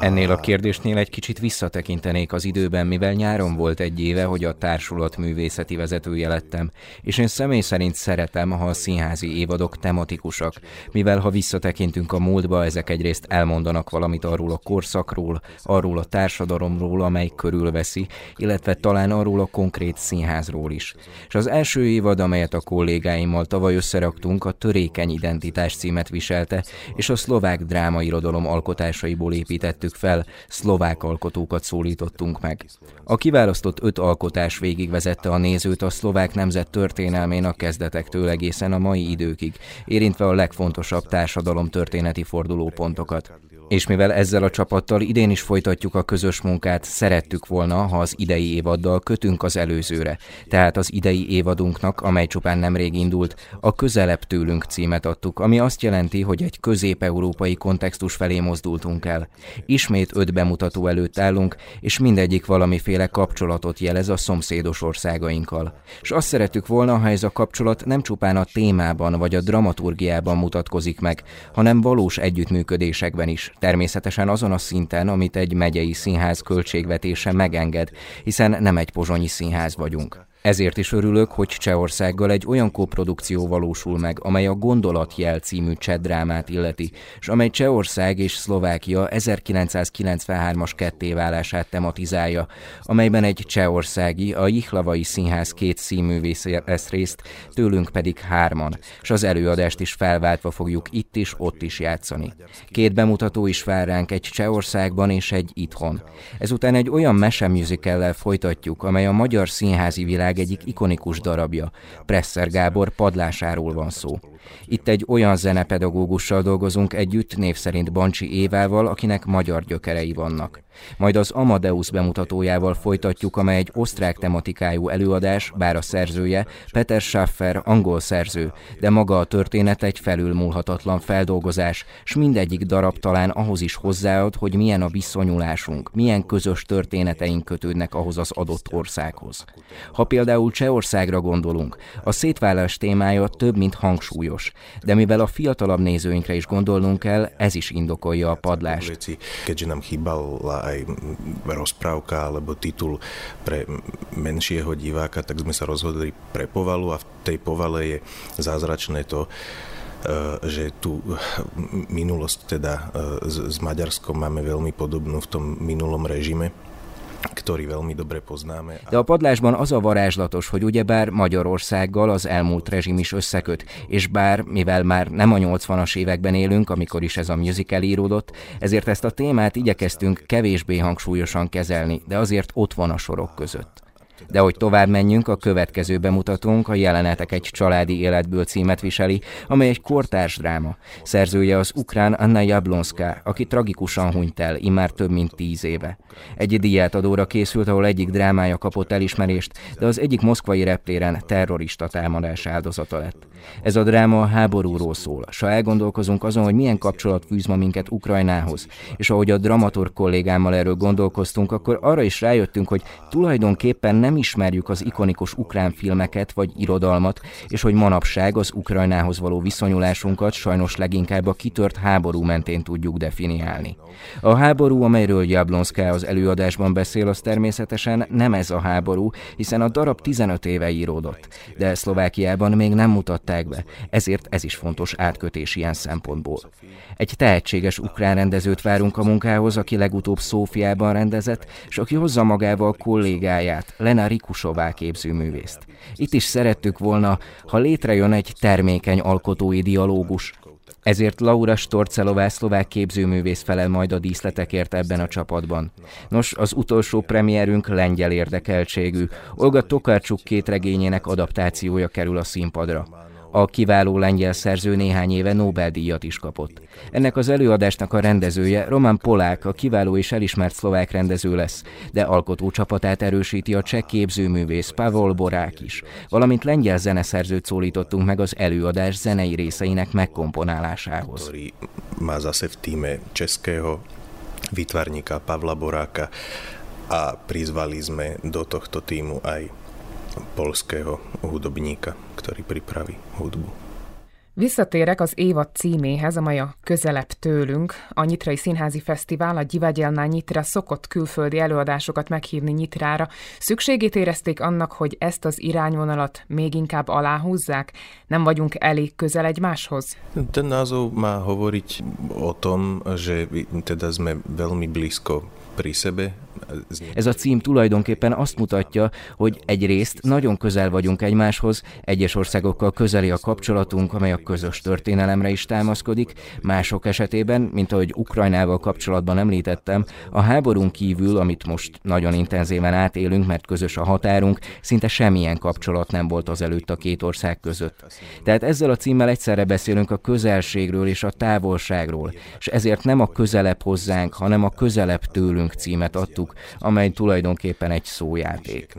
Ennél a kérdésnél egy kicsit visszatekintenék az időben, mivel nyáron volt egy éve, hogy a társulat művészeti vezetője lettem, és én személy szerint szeretem, ha a színházi évadok tematikusak, mivel ha visszatekintünk a múltba, ezek egyrészt elmondanak valamit arról a korszakról, arról a társadalomról, amely körülveszi, illetve talán arról a konkrét színházról is. És az első évad, amelyet a kollégáimmal tavaly összeraktunk, a Törékeny Identitás címet viselte, és a szlovák drámairodalom alkotásaiból épített tettük fel, szlovák alkotókat szólítottunk meg. A kiválasztott öt alkotás végigvezette a nézőt a szlovák nemzet történelmén a kezdetektől egészen a mai időkig, érintve a legfontosabb társadalom történeti fordulópontokat. És mivel ezzel a csapattal idén is folytatjuk a közös munkát, szerettük volna, ha az idei évaddal kötünk az előzőre. Tehát az idei évadunknak, amely csupán nemrég indult, a közelebb tőlünk címet adtuk, ami azt jelenti, hogy egy közép-európai kontextus felé mozdultunk el. Ismét öt bemutató előtt állunk, és mindegyik valamiféle kapcsolatot jelez a szomszédos országainkkal. És azt szerettük volna, ha ez a kapcsolat nem csupán a témában vagy a dramaturgiában mutatkozik meg, hanem valós együttműködésekben is, természetesen azon a szinten, amit egy megyei színház költségvetése megenged, hiszen nem egy pozsonyi színház vagyunk. Ezért is örülök, hogy Csehországgal egy olyan koprodukció valósul meg, amely a Gondolatjel című cseh drámát illeti, és amely Csehország és Szlovákia 1993-as kettéválását tematizálja, amelyben egy csehországi, a Jihlavai Színház két színművész lesz részt, tőlünk pedig hárman, és az előadást is felváltva fogjuk itt is, ott is játszani. Két bemutató is vár ránk egy Csehországban és egy itthon. Ezután egy olyan mesemuzikellel folytatjuk, amely a magyar színházi világ világ egyik ikonikus darabja, Presser Gábor padlásáról van szó. Itt egy olyan zenepedagógussal dolgozunk együtt, név szerint Bancsi Évával, akinek magyar gyökerei vannak. Majd az Amadeus bemutatójával folytatjuk, amely egy osztrák tematikájú előadás, bár a szerzője Peter Schaffer angol szerző, de maga a történet egy felülmúlhatatlan feldolgozás, s mindegyik darab talán ahhoz is hozzáad, hogy milyen a viszonyulásunk, milyen közös történeteink kötődnek ahhoz az adott országhoz. Ha például Csehországra gondolunk, a szétválás témája több, mint hangsúlyos, de mivel a fiatalabb nézőinkre is gondolnunk kell, ez is indokolja a padlást aj rozprávka alebo titul pre menšieho diváka, tak sme sa rozhodli pre povalu a v tej povale je zázračné to, e, že tu minulosť teda e, s Maďarskom máme veľmi podobnú v tom minulom režime ktorý veľmi dobre poznáme. De a padlásban az a varázslatos, hogy ugyebár Magyarországgal az elmúlt rezsim is összeköt, és bár, mivel már nem a 80-as években élünk, amikor is ez a musical íródott, ezért ezt a témát igyekeztünk kevésbé hangsúlyosan kezelni, de azért ott van a sorok között. De hogy tovább menjünk, a következő bemutatónk a Jelenetek egy családi életből címet viseli, amely egy kortárs dráma. Szerzője az ukrán Anna Jablonska, aki tragikusan hunyt el, immár több mint tíz éve. Egy diátadóra készült, ahol egyik drámája kapott elismerést, de az egyik moszkvai reptéren terrorista támadás áldozata lett. Ez a dráma a háborúról szól. S ha elgondolkozunk azon, hogy milyen kapcsolat fűz ma minket Ukrajnához, és ahogy a dramaturg kollégámmal erről gondolkoztunk, akkor arra is rájöttünk, hogy tulajdonképpen nem ismerjük az ikonikus ukrán filmeket vagy irodalmat, és hogy manapság az Ukrajnához való viszonyulásunkat sajnos leginkább a kitört háború mentén tudjuk definiálni. A háború, amelyről Jablonszka az előadásban beszél, az természetesen nem ez a háború, hiszen a darab 15 éve íródott, de Szlovákiában még nem mutatták be, ezért ez is fontos átkötés ilyen szempontból. Egy tehetséges ukrán rendezőt várunk a munkához, aki legutóbb Szófiában rendezett, és aki hozza magával kollégáját, Lena Rikusová képzőművészt. Itt is szerettük volna, ha létrejön egy termékeny alkotói dialógus, ezért Laura Storcelová szlovák képzőművész felel majd a díszletekért ebben a csapatban. Nos, az utolsó premierünk lengyel érdekeltségű. Olga Tokarcsuk két regényének adaptációja kerül a színpadra. A kiváló lengyel szerző néhány éve Nobel-díjat is kapott. Ennek az előadásnak a rendezője Roman Polák, a kiváló és elismert szlovák rendező lesz, de alkotó csapatát erősíti a cseh képzőművész Pavol Borák is, valamint lengyel zeneszerzőt szólítottunk meg az előadás zenei részeinek megkomponálásához. Má zase v týme českého výtvarníka Pavla Boráka a prizvali sme do tohto týmu aj polského hudobníka, ktorý pripraví hudbu. Visszatérek az évad címéhez, amely a közelebb tőlünk. A Nyitrai Színházi Fesztivál a Gyivagyelnál Nyitra szokott külföldi előadásokat meghívni Nyitrára. Szükségét érezték annak, hogy ezt az irányvonalat még inkább aláhúzzák? Nem vagyunk elég közel egymáshoz? Ten názov má hovoriť o tom, že teda sme veľmi blízko. Ez a cím tulajdonképpen azt mutatja, hogy egyrészt nagyon közel vagyunk egymáshoz, egyes országokkal közeli a kapcsolatunk, amely a közös történelemre is támaszkodik, mások esetében, mint ahogy Ukrajnával kapcsolatban említettem, a háborún kívül, amit most nagyon intenzíven átélünk, mert közös a határunk, szinte semmilyen kapcsolat nem volt az előtt a két ország között. Tehát ezzel a címmel egyszerre beszélünk a közelségről és a távolságról, és ezért nem a közelebb hozzánk, hanem a közelebb tőlünk címet adtuk, amely tulajdonképpen egy szójáték.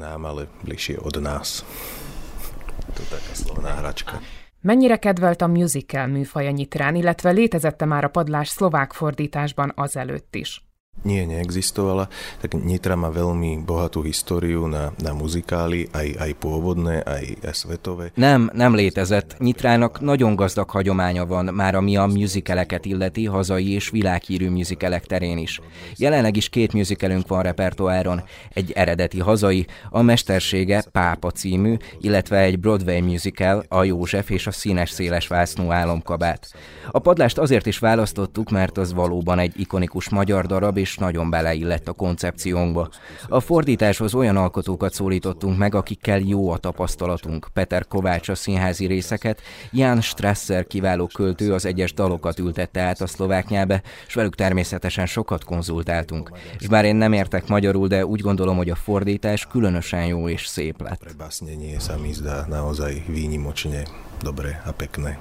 Mennyire kedvelt a musical műfaja nyitrán, illetve létezette már a padlás szlovák fordításban azelőtt is? Nie, neexistovala. Tak Nitra má veľmi bohatú históriu na, na muzikály, aj, aj pôvodné, aj, aj svetové. Nem, nem létezett. Nyitrának nagyon gazdag hagyománya van, már ami a musicaleket illeti, hazai és világhírű musicalek terén is. Jelenleg is két musicalünk van repertoáron. Egy eredeti hazai, a Mestersége Pápa című, illetve egy Broadway musical, a József és a színes széles vásznú álomkabát. A padlást azért is választottuk, mert az valóban egy ikonikus magyar darab, és nagyon beleillett a koncepciónkba. A fordításhoz olyan alkotókat szólítottunk meg, akikkel jó a tapasztalatunk. Peter Kovács a színházi részeket, Jan Strasser kiváló költő az egyes dalokat ültette át a szlovák nyelbe, és velük természetesen sokat konzultáltunk. És bár én nem értek magyarul, de úgy gondolom, hogy a fordítás különösen jó és szép lett. dobré a pekné.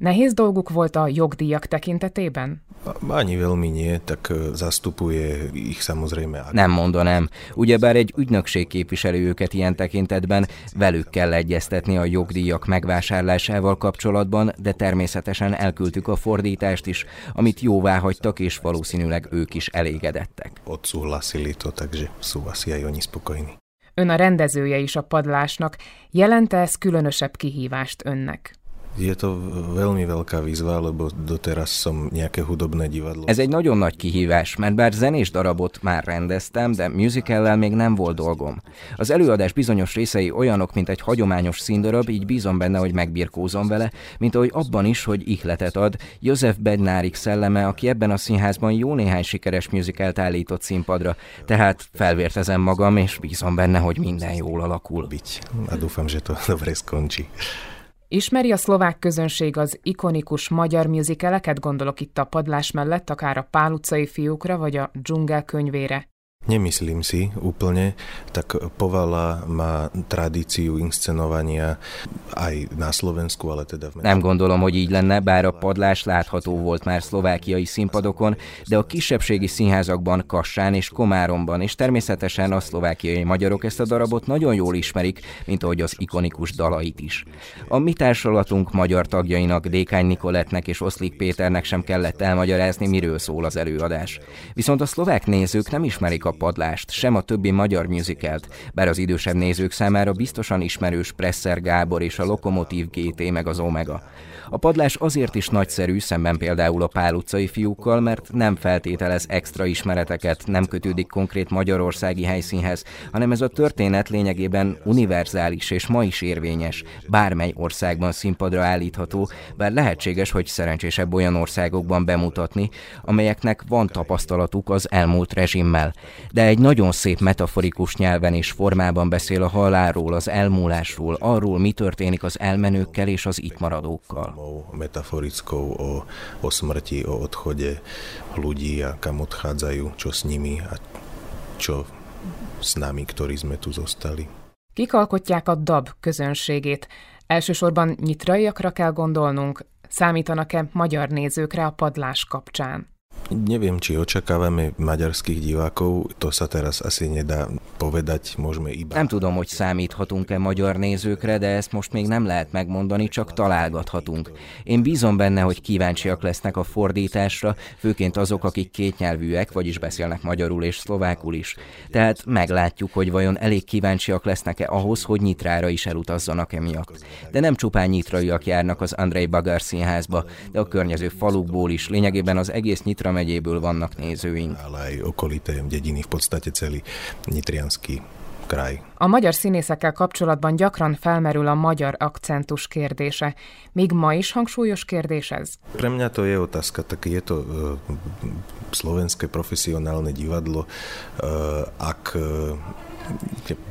Nehéz dolguk volt a jogdíjak tekintetében? Ani veľmi nie, tak e, zastupuje ich samozrejme. Nem mondanám. Ugyebár egy ügynökség képviseli őket ilyen tekintetben, velük kell egyeztetni a jogdíjak megvásárlásával kapcsolatban, de természetesen elküldtük a fordítást is, amit jóvá hagytak, és valószínűleg ők is elégedettek. Odsúhlasili to, takže sú asi aj oni spokojní. Ön a rendezője is a padlásnak. Jelente ez különösebb kihívást önnek? Je to veľmi veľká výzva, lebo doteraz som nejaké hudobné divadlo. Ez egy nagyon nagy kihívás, mert bár zenés darabot már rendeztem, de musicallel még nem volt dolgom. Az előadás bizonyos részei olyanok, mint egy hagyományos színdarab, így bízom benne, hogy megbirkózom vele, mint ahogy abban is, hogy ihletet ad József Bednárik szelleme, aki ebben a színházban jó néhány sikeres musicalt állított színpadra, tehát felvértezem magam, és bízom benne, hogy minden jól alakul. Byť. A dúfam, že to *laughs* dobre skončí. Ismeri a szlovák közönség az ikonikus magyar musicaleket, gondolok itt a padlás mellett, akár a Pál utcai fiúkra, vagy a dzsungel könyvére? Nemyslím si úplne, tak Povala má tradíciu inscenovania aj na Slovensku, ale teda... V Nem gondolom, hogy így lenne, bár a padlás látható volt már szlovákiai színpadokon, de a kisebbségi színházakban, Kassán és Komáromban, és természetesen a szlovákiai magyarok ezt a darabot nagyon jól ismerik, mint ahogy az ikonikus dalait is. A mi társulatunk magyar tagjainak, Dékány Nikoletnek és Oszlik Péternek sem kellett elmagyarázni, miről szól az előadás. Viszont a szlovák nézők nem ismerik a a padlást, sem a többi magyar musicalt, bár az idősebb nézők számára biztosan ismerős Presser Gábor és a Lokomotív GT meg az Omega. A padlás azért is nagyszerű, szemben például a Pál utcai fiúkkal, mert nem feltételez extra ismereteket, nem kötődik konkrét magyarországi helyszínhez, hanem ez a történet lényegében univerzális és ma is érvényes, bármely országban színpadra állítható, bár lehetséges, hogy szerencsésebb olyan országokban bemutatni, amelyeknek van tapasztalatuk az elmúlt rezsimmel. De egy nagyon szép metaforikus nyelven és formában beszél a halálról, az elmúlásról, arról, mi történik az elmenőkkel és az itt maradókkal metaforickou o, o smrti, o odchode ľudí a kam odchádzajú, čo s nimi a čo s nami, ktorí sme tu zostali. Kik alkotják a DAB közönségét? Elsősorban nyitraiakra kell gondolnunk, számítanak-e magyar nézőkre a padlás kapcsán? Neviem, či očakávame maďarských divákov, to sa teraz asi nedá povedať, môžeme iba... Nem tudom, hogy számíthatunk-e magyar nézőkre, de ezt most még nem lehet megmondani, csak találgathatunk. Én bízom benne, hogy kíváncsiak lesznek a fordításra, főként azok, akik kétnyelvűek, vagyis beszélnek magyarul és szlovákul is. Tehát meglátjuk, hogy vajon elég kíváncsiak lesznek-e ahhoz, hogy Nyitrára is elutazzanak emiatt. De nem csupán nyitraiak járnak az Andrei Bagar színházba, de a környező falukból is, lényegében az egész Nyitra megyéből vannak nézőink. Ale okolité dediny, v podstate celý nitrianský kraj. A magyar színészekkel kapcsolatban gyakran felmerül a magyar akcentus kérdése. Még ma is hangsúlyos kérdés ez? Pre mňa to je otázka, tak je to uh, slovenské profesionálne divadlo. Uh, ak uh,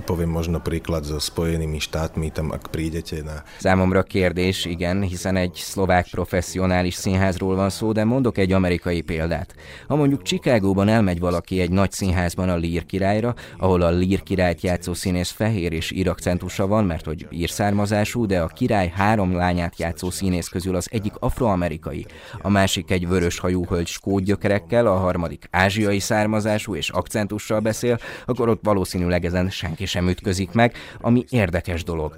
poviem možno príklad so Spojenými štátmi, tam ak prídete na... Számomra kérdés, igen, hiszen egy szlovák professzionális színházról van szó, de mondok egy amerikai példát. Ha mondjuk Chicagóban elmegy valaki egy nagy színházban a Lír királyra, ahol a Lír királyt játszó színész fehér és ír akcentusa van, mert hogy ír származású, de a király három lányát játszó színész közül az egyik afroamerikai, a másik egy vörös hajú hölgy skót gyökerekkel, a harmadik ázsiai származású és akcentussal beszél, akkor ott valószínűleg ezen senki sem ütközik meg, ami érdekes dolog.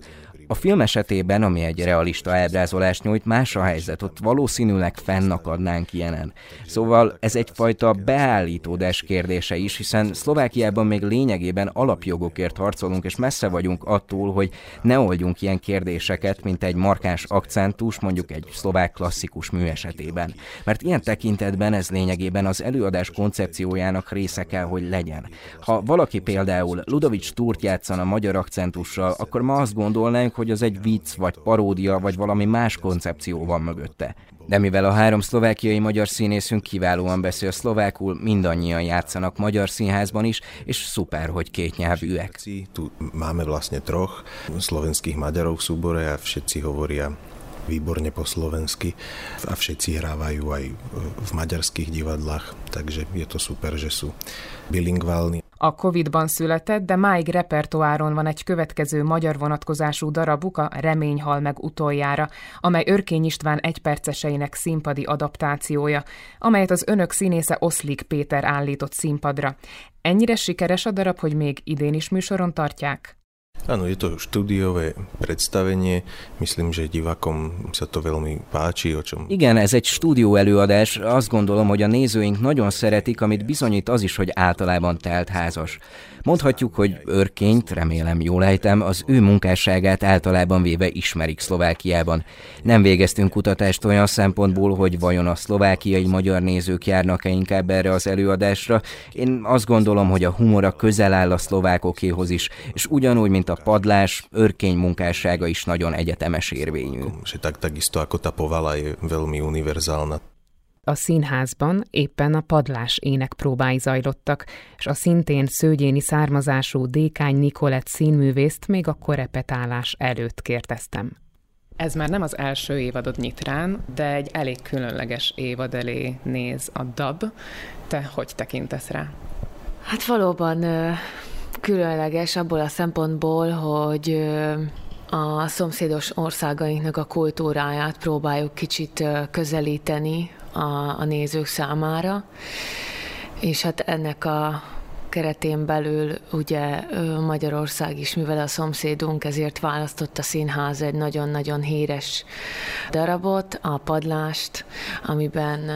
A film esetében, ami egy realista elbrázolást nyújt, más a helyzet, ott valószínűleg fennakadnánk ilyenen. Szóval ez egyfajta beállítódás kérdése is, hiszen Szlovákiában még lényegében alapjogokért harcolunk, és messze vagyunk attól, hogy ne oldjunk ilyen kérdéseket, mint egy markáns akcentus, mondjuk egy szlovák klasszikus mű esetében. Mert ilyen tekintetben ez lényegében az előadás koncepciójának része kell, hogy legyen. Ha valaki például Ludovics Túrt játszana magyar akcentussal, akkor ma azt gondolnánk, hogy az egy vicc, vagy paródia, vagy valami más koncepció van mögötte. De mivel a három szlovákiai magyar színészünk kiválóan beszél szlovákul, mindannyian játszanak magyar színházban is, és szuper, hogy két nyelvűek. Tu máme vlastne troch slovenských Maďarov v a všetci hovoria výborne po slovensky a všetci hrávajú aj v maďarských divadlách, takže je to super, že sú bilingválni. A Covid-ban született, de máig repertoáron van egy következő magyar vonatkozású darabuk, a Remény hal meg utoljára, amely Örkény István egyperceseinek színpadi adaptációja, amelyet az önök színésze Oszlik Péter állított színpadra. Ennyire sikeres a darab, hogy még idén is műsoron tartják? Áno, je to štúdiové predstavenie. Myslím, že divákom sa to veľmi páči. O čom... Igen, ez egy stúdió előadás. Azt gondolom, hogy a nézőink nagyon szeretik, amit bizonyít az is, hogy általában telt házas. Mondhatjuk, hogy örkényt, remélem jól ejtem, az ő munkásságát általában véve ismerik Szlovákiában. Nem végeztünk kutatást olyan szempontból, hogy vajon a szlovákiai magyar nézők járnak-e inkább erre az előadásra. Én azt gondolom, hogy a humora közel áll a szlovákokéhoz is, és ugyanúgy, mint a padlás, örkény munkássága is nagyon egyetemes érvényű. Tak, takisto ako tá povala je veľmi univerzálna. A színházban éppen a padlás ének próbái zajlottak, és a szintén szőgyéni származású Dékány Nikolett színművészt még a korepetálás előtt kérdeztem. Ez már nem az első évadod nyitrán, de egy elég különleges évad elé néz a dab. Te hogy tekintesz rá? Hát valóban különleges abból a szempontból, hogy a szomszédos országainknak a kultúráját próbáljuk kicsit közelíteni a, a nézők számára, és hát ennek a keretén belül ugye Magyarország is, mivel a szomszédunk, ezért választott a színház egy nagyon-nagyon híres darabot, a Padlást, amiben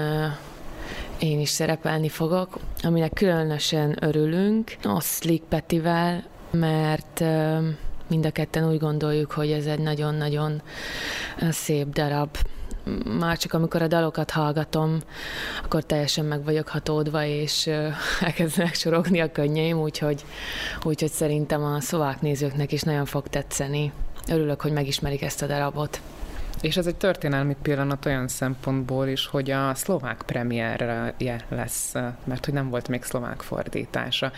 én is szerepelni fogok, aminek különösen örülünk, Oszlik Petivel, mert mind a ketten úgy gondoljuk, hogy ez egy nagyon-nagyon szép darab. Már csak amikor a dalokat hallgatom, akkor teljesen meg vagyok hatódva, és *laughs* elkezdenek sorogni a könnyeim, úgyhogy, úgyhogy szerintem a szlovák nézőknek is nagyon fog tetszeni. Örülök, hogy megismerik ezt a darabot. És ez egy történelmi pillanat olyan szempontból is, hogy a szlovák premierje lesz, mert hogy nem volt még szlovák fordítása.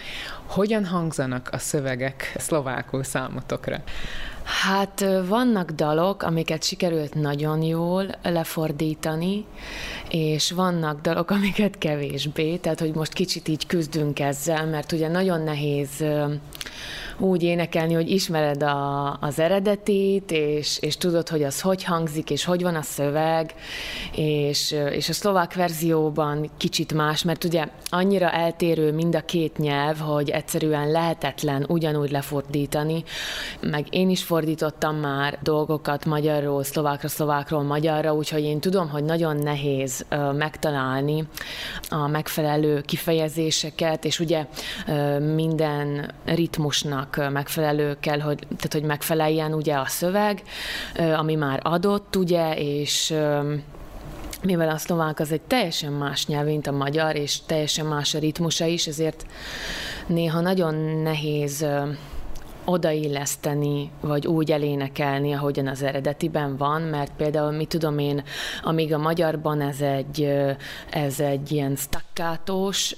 Hogyan hangzanak a szövegek szlovákul számotokra? Hát vannak dalok, amiket sikerült nagyon jól lefordítani, és vannak dalok, amiket kevésbé, tehát hogy most kicsit így küzdünk ezzel, mert ugye nagyon nehéz úgy énekelni, hogy ismered a, az eredetit, és, és tudod, hogy az hogy hangzik, és hogy van a szöveg, és, és a szlovák verzióban kicsit más, mert ugye annyira eltérő mind a két nyelv, hogy egyszerűen lehetetlen ugyanúgy lefordítani, meg én is fordítottam már dolgokat magyarról, szlovákra, szlovákról, magyarra, úgyhogy én tudom, hogy nagyon nehéz megtalálni a megfelelő kifejezéseket, és ugye minden ritmusnak annak megfelelő kell, hogy, tehát, hogy megfeleljen ugye a szöveg, ami már adott, ugye, és mivel a szlovák az egy teljesen más nyelv, mint a magyar, és teljesen más a ritmusa is, ezért néha nagyon nehéz odailleszteni, vagy úgy elénekelni, ahogyan az eredetiben van, mert például, mi tudom én, amíg a magyarban ez egy, ez egy ilyen stakkátós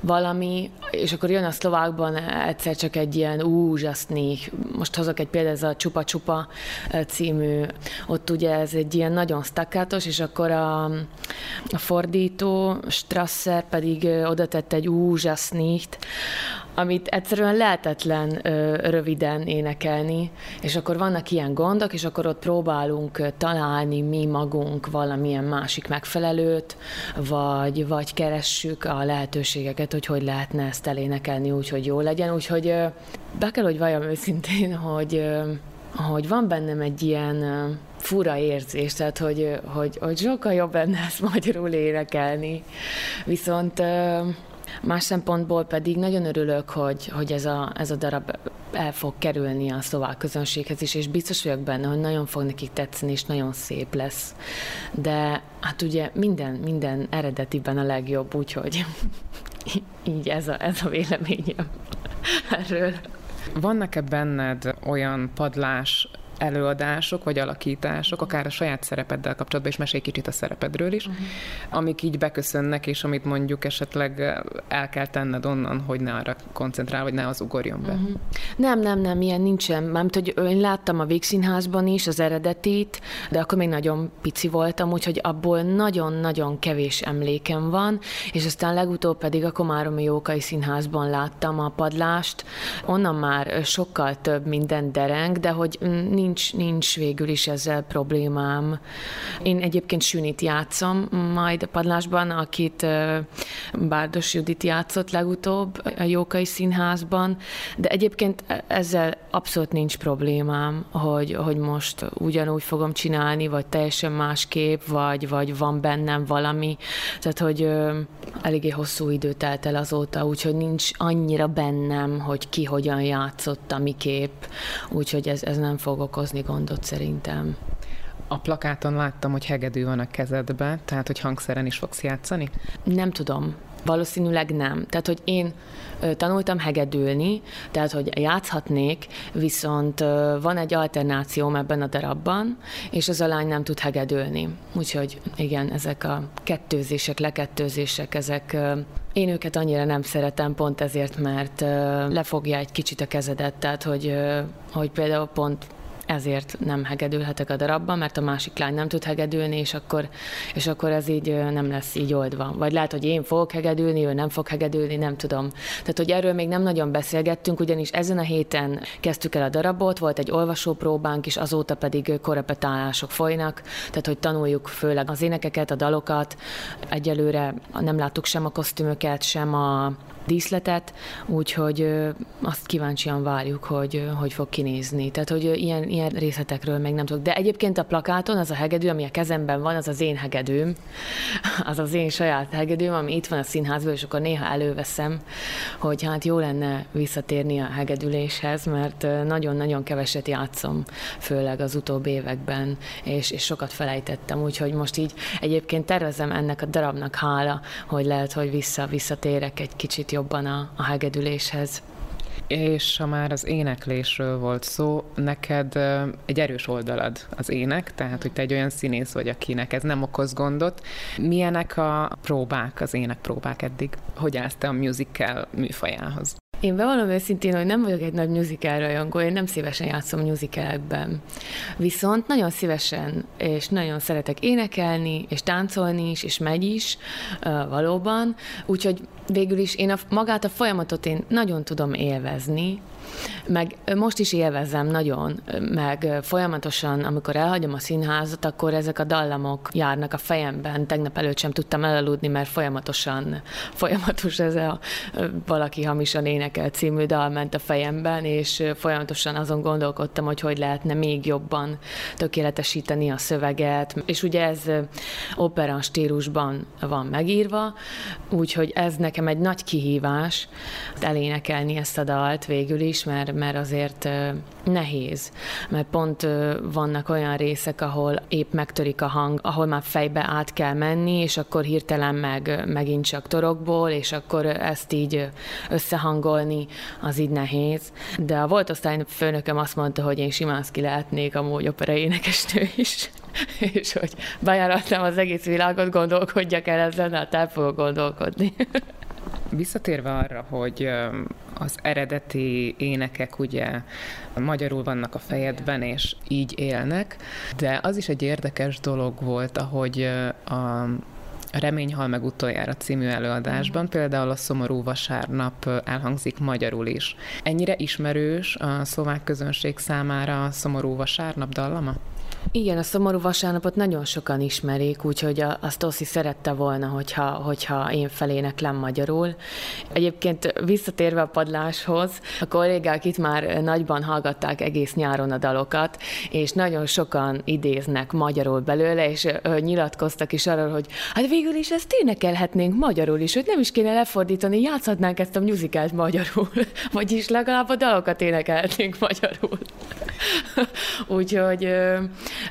valami, és akkor jön a szlovákban egyszer csak egy ilyen úzsasztni, most hozok egy példát, ez a Csupa Csupa című, ott ugye ez egy ilyen nagyon stakkátos, és akkor a, a fordító Strasser pedig oda tett egy úzsasznyit, amit egyszerűen lehetetlen ö, röviden énekelni, és akkor vannak ilyen gondok, és akkor ott próbálunk találni mi magunk valamilyen másik megfelelőt, vagy, vagy keressük a lehetőségeket, hogy hogy lehetne ezt elénekelni úgy, hogy jó legyen. Úgyhogy ö, be kell, hogy valljam őszintén, hogy, ö, hogy van bennem egy ilyen fura érzés, tehát hogy, hogy, hogy sokkal jobb lenne ezt magyarul énekelni. Viszont Más szempontból pedig nagyon örülök, hogy, hogy ez, a, ez a darab el fog kerülni a szlovák közönséghez is, és biztos vagyok benne, hogy nagyon fog nekik tetszeni, és nagyon szép lesz. De hát ugye minden, minden eredetiben a legjobb, úgyhogy *laughs* így ez a, ez a véleményem erről. Vannak-e benned olyan padlás előadások vagy alakítások, akár a saját szerepeddel kapcsolatban, és mesélj kicsit a szerepedről is, uh-huh. amik így beköszönnek, és amit mondjuk esetleg el kell tenned onnan, hogy ne arra koncentrál, vagy ne az ugorjon be. Uh-huh. Nem, nem, nem, ilyen nincsen. Mármint, hogy én láttam a Végszínházban is az eredetit, de akkor még nagyon pici voltam, úgyhogy abból nagyon-nagyon kevés emlékem van, és aztán legutóbb pedig a Komáromi Jókai Színházban láttam a padlást, onnan már sokkal több minden dereng, de hogy nincs, nincs végül is ezzel problémám. Én egyébként Sünit játszom majd a padlásban, akit Bárdos Judit játszott legutóbb a Jókai Színházban, de egyébként ezzel abszolút nincs problémám, hogy, hogy most ugyanúgy fogom csinálni, vagy teljesen másképp, vagy, vagy van bennem valami. Tehát, hogy eléggé hosszú idő telt el azóta, úgyhogy nincs annyira bennem, hogy ki hogyan játszott, miképp, úgyhogy ez, ez nem fog okozni gondot szerintem. A plakáton láttam, hogy hegedű van a kezedbe, tehát hogy hangszeren is fogsz játszani? Nem tudom. Valószínűleg nem. Tehát, hogy én tanultam hegedülni, tehát, hogy játszhatnék, viszont van egy alternációm ebben a darabban, és az a lány nem tud hegedülni. Úgyhogy igen, ezek a kettőzések, lekettőzések, ezek én őket annyira nem szeretem, pont ezért, mert lefogja egy kicsit a kezedet, tehát hogy, hogy például pont ezért nem hegedülhetek a darabban, mert a másik lány nem tud hegedülni, és akkor, és akkor ez így nem lesz így oldva. Vagy lehet, hogy én fogok hegedülni, ő nem fog hegedülni, nem tudom. Tehát, hogy erről még nem nagyon beszélgettünk, ugyanis ezen a héten kezdtük el a darabot, volt egy olvasópróbánk, és azóta pedig korepetálások folynak, tehát, hogy tanuljuk főleg az énekeket, a dalokat. Egyelőre nem láttuk sem a kosztümöket, sem a, díszletet, úgyhogy azt kíváncsian várjuk, hogy hogy fog kinézni. Tehát, hogy ilyen, ilyen részletekről még nem tudok. De egyébként a plakáton az a hegedű, ami a kezemben van, az az én hegedűm, *laughs* az az én saját hegedűm, ami itt van a színházban, és akkor néha előveszem, hogy hát jó lenne visszatérni a hegedüléshez, mert nagyon-nagyon keveset játszom, főleg az utóbbi években, és, és sokat felejtettem, úgyhogy most így egyébként tervezem ennek a darabnak hála, hogy lehet, hogy vissza, visszatérek egy kicsit jobban a, a hegedüléshez. És ha már az éneklésről volt szó, neked egy erős oldalad az ének, tehát hogy te egy olyan színész vagy, akinek ez nem okoz gondot. Milyenek a próbák, az énekpróbák eddig? Hogy állsz te a musical műfajához? Én bevallom őszintén, hogy nem vagyok egy nagy musical rajongó, én nem szívesen játszom musicalekben. Viszont nagyon szívesen, és nagyon szeretek énekelni, és táncolni is, és megy is, valóban. Úgyhogy végül is én a, magát a folyamatot én nagyon tudom élvezni, meg most is élvezem nagyon, meg folyamatosan, amikor elhagyom a színházat, akkor ezek a dallamok járnak a fejemben. Tegnap előtt sem tudtam elaludni, mert folyamatosan, folyamatos ez a valaki hamisan énekel című dal ment a fejemben, és folyamatosan azon gondolkodtam, hogy hogy lehetne még jobban tökéletesíteni a szöveget. És ugye ez opera stílusban van megírva, úgyhogy ez nekem egy nagy kihívás elénekelni ezt a dalt végül is, is, mert, mert azért nehéz, mert pont vannak olyan részek, ahol épp megtörik a hang, ahol már fejbe át kell menni, és akkor hirtelen meg megint csak torokból, és akkor ezt így összehangolni, az így nehéz. De a volt osztály főnököm azt mondta, hogy én simán ki lehetnék amúgy opera énekesnő is. *laughs* és hogy bejáratnám az egész világot, gondolkodjak el ezzel, hát el fogok gondolkodni. *laughs* Visszatérve arra, hogy az eredeti énekek ugye magyarul vannak a fejedben, és így élnek, de az is egy érdekes dolog volt, ahogy a Remény hal meg utoljára című előadásban, például a Szomorú vasárnap elhangzik magyarul is. Ennyire ismerős a szlovák közönség számára a Szomorú vasárnap dallama? Igen, a szomorú vasárnapot nagyon sokan ismerik, úgyhogy azt Oszi szerette volna, hogyha, hogyha én feléneklem magyarul. Egyébként visszatérve a padláshoz, a kollégák itt már nagyban hallgatták egész nyáron a dalokat, és nagyon sokan idéznek magyarul belőle, és nyilatkoztak is arról, hogy hát végül is ezt énekelhetnénk magyarul is, hogy nem is kéne lefordítani, játszhatnánk ezt a musicalt magyarul, *laughs* vagyis legalább a dalokat énekelhetnénk magyarul. *laughs* Úgyhogy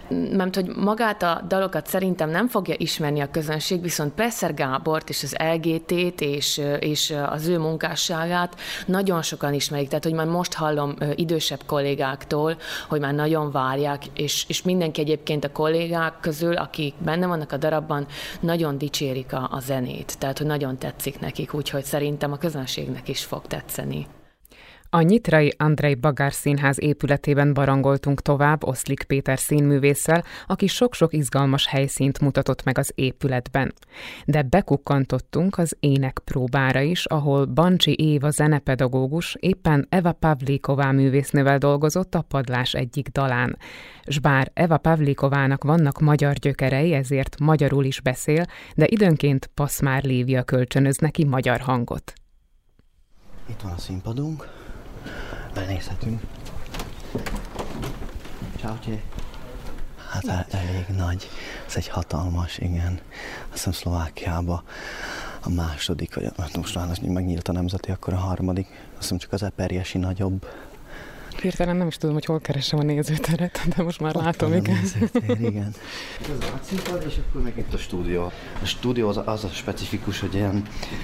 mert hogy magát a dalokat szerintem nem fogja ismerni a közönség, viszont Presser Gábort és az LGT-t és, és az ő munkásságát nagyon sokan ismerik. Tehát, hogy már most hallom idősebb kollégáktól, hogy már nagyon várják, és, és mindenki egyébként a kollégák közül, akik benne vannak a darabban, nagyon dicsérik a, a zenét. Tehát, hogy nagyon tetszik nekik, úgyhogy szerintem a közönségnek is fog tetszeni. A Nyitrai Andrei Bagár Színház épületében barangoltunk tovább Oszlik Péter színművésszel, aki sok-sok izgalmas helyszínt mutatott meg az épületben. De bekukkantottunk az énekpróbára is, ahol Bancsi Éva zenepedagógus éppen Eva Pavliková művésznővel dolgozott a padlás egyik dalán. S bár Eva Pavlikovának vannak magyar gyökerei, ezért magyarul is beszél, de időnként Paszmár Lívia kölcsönöz neki magyar hangot. Itt van a színpadunk, benézhetünk. Ciao, Hát el, elég nagy. Ez egy hatalmas, igen. Azt hiszem Szlovákiában a második, vagy most már megnyílt a nemzeti, akkor a harmadik. Azt hiszem csak az Eperjesi nagyobb. Hirtelen nem is tudom, hogy hol keresem a nézőteret, de most már Ott látom, igen. Nézőtér, igen. *laughs* Ez a színpad, és akkor meg itt a stúdió. A stúdió az, az a specifikus, hogy ilyen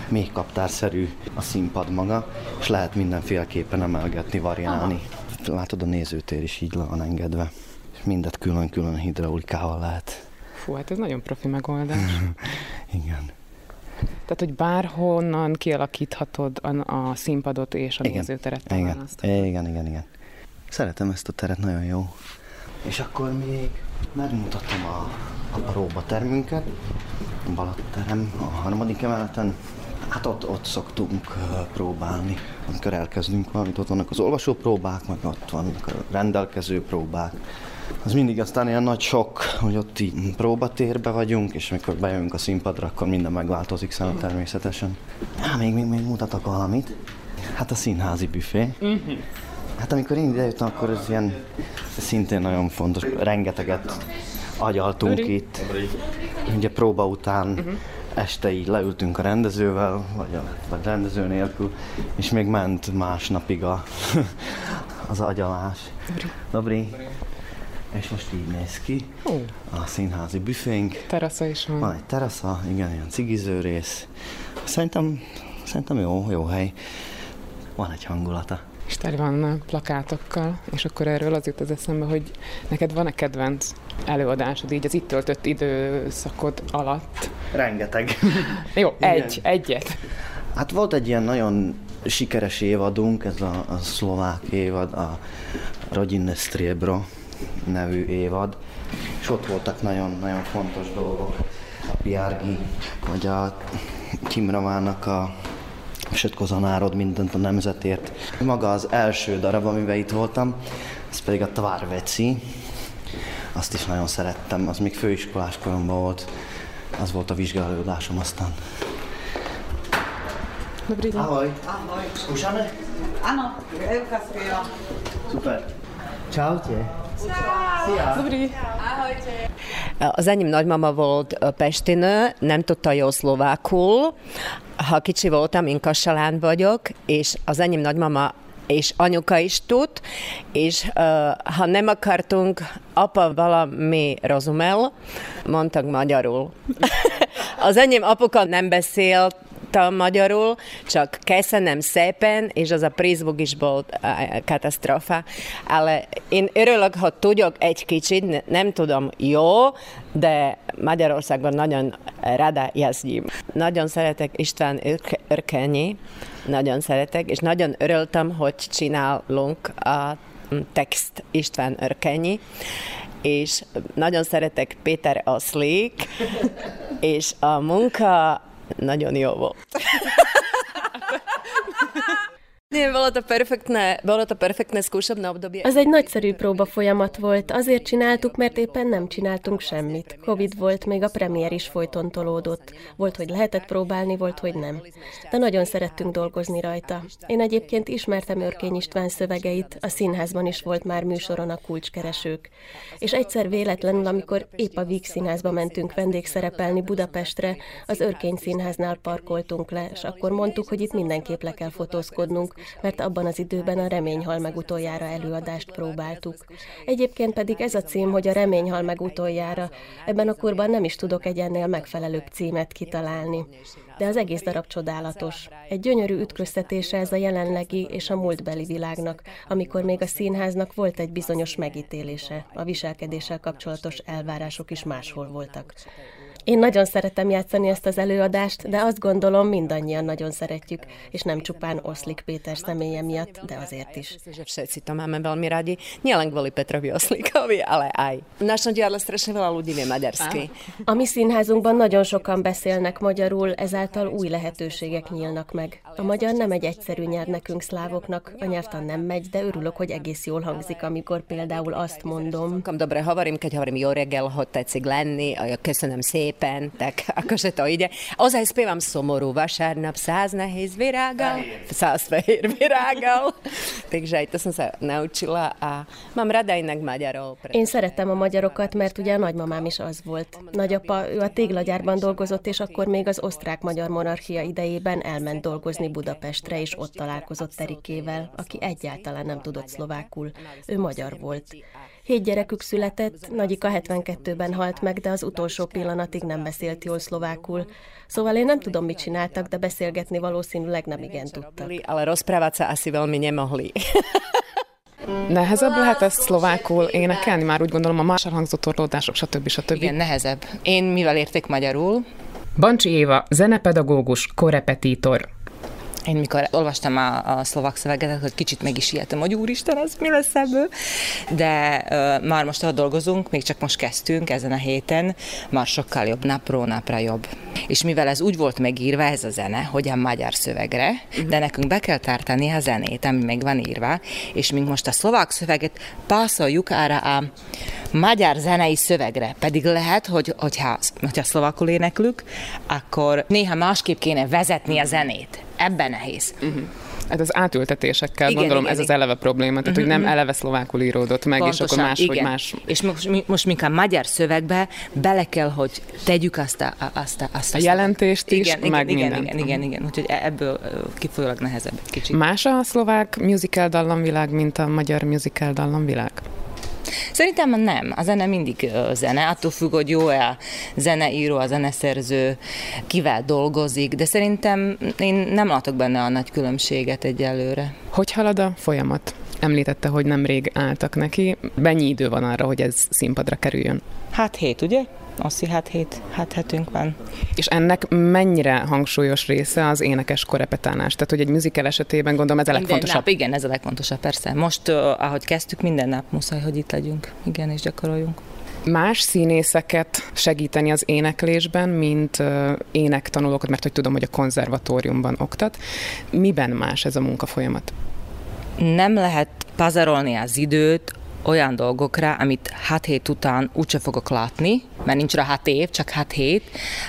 még kaptárszerű a színpad maga, és lehet mindenféleképpen emelgetni, variálni. Aha. Látod, a nézőtér is így le van engedve. És mindet külön-külön hidraulikával lehet. Fú, hát ez nagyon profi megoldás. *laughs* igen. Tehát, hogy bárhonnan kialakíthatod a, a színpadot és a igen. nézőteret. Igen. igen, igen, igen. Szeretem ezt a teret, nagyon jó. És akkor még megmutatom a, a próbatermünket, balatterem a harmadik emeleten. Hát ott, ott szoktunk próbálni, amikor elkezdünk valamit, ott vannak az olvasópróbák, meg ott vannak a rendelkező próbák. Az mindig aztán ilyen nagy sok, hogy ott így próbatérbe vagyunk, és amikor bejövünk a színpadra, akkor minden megváltozik szóval természetesen. Há, még, még, még mutatok valamit. Hát a színházi büfé. Uh-huh. Hát amikor én idejöttem, akkor ez ilyen szintén nagyon fontos. Rengeteget agyaltunk Öri. itt. Ugye próba után uh-huh. este így leültünk a rendezővel, vagy a vagy rendező nélkül, és még ment másnapig a, *laughs* az agyalás. Dobri. És most így néz ki a színházi büfénk. Terasza is van. Van egy terasza, igen, ilyen cigiző rész. Szerintem, szerintem jó, jó hely. Van egy hangulata és tele van plakátokkal, és akkor erről az jut az eszembe, hogy neked van-e kedvenc előadásod így az itt töltött időszakod alatt? Rengeteg. Jó, egy, egyet. Hát volt egy ilyen nagyon sikeres évadunk, ez a, a szlovák évad, a Rodinne Striebro nevű évad, és ott voltak nagyon-nagyon fontos dolgok. A Piárgi, vagy a Kimravának a Všetko zanárod mindent a nemzetért. Maga az első darab, amivel itt voltam, ez pedig a Tvárveci. Azt is nagyon szerettem, az még főiskolás koromban volt. Az volt a vizsgálódásom aztán. Dobrý den. Ahoj. Ahoj. Skúšame? Áno, Evka Super. Čaute. Dobrý. Az enyém nagymama volt pestinő, nem tudta jó szlovákul. Ha kicsi voltam, én Kassalán vagyok, és az enyém nagymama és anyuka is tud, és uh, ha nem akartunk, apa valami rozumel, mondtak magyarul. *laughs* Az enyém apuka nem beszélt tudtam magyarul, csak köszönöm szépen, és az a prízvuk is volt katasztrófa. Ale én örülök, hogy tudok egy kicsit, nem tudom jó, de Magyarországon nagyon rada jazdim. Nagyon szeretek István Örkenyi, nagyon szeretek, és nagyon örültem, hogy csinálunk a text István Örkenyi, és nagyon szeretek Péter Aszlik, *laughs* és a munka nagyon jó volt. *laughs* Nie, bolo to perfektné, bolo to perfektné skúšobné obdobie. Ez egy nagyszerű próba folyamat volt. Azért csináltuk, mert éppen nem csináltunk semmit. Covid volt, még a premier is folyton tolódott. Volt, hogy lehetett próbálni, volt, hogy nem. De nagyon szerettünk dolgozni rajta. Én egyébként ismertem Örkény István szövegeit, a színházban is volt már műsoron a kulcskeresők. És egyszer véletlenül, amikor épp a Víg színházba mentünk vendégszerepelni Budapestre, az Örkény színháznál parkoltunk le, és akkor mondtuk, hogy itt mindenképp le kell fotózkodnunk, mert abban az időben a Reményhal meg előadást próbáltuk. Egyébként pedig ez a cím, hogy a Reményhal meg ebben a korban nem is tudok egy ennél megfelelőbb címet kitalálni. De az egész darab csodálatos. Egy gyönyörű ütköztetése ez a jelenlegi és a múltbeli világnak, amikor még a színháznak volt egy bizonyos megítélése, a viselkedéssel kapcsolatos elvárások is máshol voltak. Én nagyon szeretem játszani ezt az előadást, de azt gondolom mindannyian nagyon szeretjük, és nem csupán Oszlik Péter személye miatt, de azért is. Všetci to máme veľmi radi. Nielen kvôli Petrovi Oszlikovi, ale aj. V našom divadle strašne veľa ľudí vie maďarsky. A mi színházunkban nagyon sokan beszélnek magyarul, ezáltal új lehetőségek nyílnak meg. A magyar nem egy egyszerű nyelv nekünk szlávoknak, a nyelvtan nem megy, de örülök, hogy egész jól hangzik, amikor például azt mondom. Dobre hovorím, keď hovorím jó reggel, hogy tetszik lenni, köszönöm szépen, szépen, tak akože to ide. Ozaj spievam Somorú vasárnap, száz nehéz virággal, száz fehér virággal. Takže aj to som sa naučila a mám rada inak magyarul. Én szerettem a magyarokat, mert ugye a nagymamám is az volt. Nagyapa, ő a téglagyárban dolgozott, és akkor még az osztrák-magyar monarchia idejében elment dolgozni Budapestre, és ott találkozott Terikével, aki egyáltalán nem tudott szlovákul. Ő magyar volt. Hét gyerekük született, nagyika 72-ben halt meg, de az utolsó pillanatig nem beszélt jól szlovákul. Szóval én nem tudom, mit csináltak, de beszélgetni valószínűleg nem igen tudtak. Ale rozprávať sa asi veľmi nemohli. Nehezebb lehet ezt szlovákul énekelni? Már úgy gondolom a más hangzó torlódások, stb. stb. Igen, nehezebb. Én mivel érték magyarul? Bancsi Éva, zenepedagógus, korepetitor. Én mikor olvastam a, a szlovák szöveget, hogy kicsit meg is ijedtem, hogy úristen, ez mi lesz ebből. De uh, már most, ahol dolgozunk, még csak most kezdtünk ezen a héten, már sokkal jobb, napról napra jobb. És mivel ez úgy volt megírva, ez a zene, hogy a magyar szövegre, de nekünk be kell tartani a zenét, ami meg van írva, és még most a szlovák szöveget pászoljuk arra a magyar zenei szövegre. Pedig lehet, hogy hogyha, hogyha szlovakul éneklük, akkor néha másképp kéne vezetni a zenét ebben nehéz. Uh-huh. Hát az átültetésekkel igen, gondolom igen, ez igen. az eleve probléma, tehát uh-huh. hogy nem mhm. eleve szlovákul íródott meg, Pontosan, és akkor más, igen. hogy más. És most, most mink a magyar szövegbe bele kell, hogy tegyük azt a, azt a, azt a, a jelentést is, igen, meg igen, minden. Igen, igen, igen, úgyhogy e- ebből kifolyólag nehezebb egy kicsit. Más a szlovák musical dallamvilág, mint a magyar musical dallamvilág? Szerintem nem. A zene mindig zene, attól függ, hogy jó-e a zeneíró, a zeneszerző, kivel dolgozik, de szerintem én nem látok benne a nagy különbséget egyelőre. Hogy halad a folyamat? Említette, hogy nemrég álltak neki. Mennyi idő van arra, hogy ez színpadra kerüljön? Hát hét, ugye? Oszi, hát hét, hát hetünk van. És ennek mennyire hangsúlyos része az énekes korepetálás? Tehát, hogy egy musical esetében gondolom ez a legfontosabb. Nap, igen, ez a legfontosabb, persze. Most, ahogy kezdtük, minden nap muszáj, hogy itt legyünk. Igen, és gyakoroljunk más színészeket segíteni az éneklésben, mint énektanulókat, mert hogy tudom, hogy a konzervatóriumban oktat. Miben más ez a munkafolyamat? Nem lehet pazarolni az időt olyan dolgokra, amit hat hét után úgyse fogok látni, mert nincs rá hat év, csak hat hét,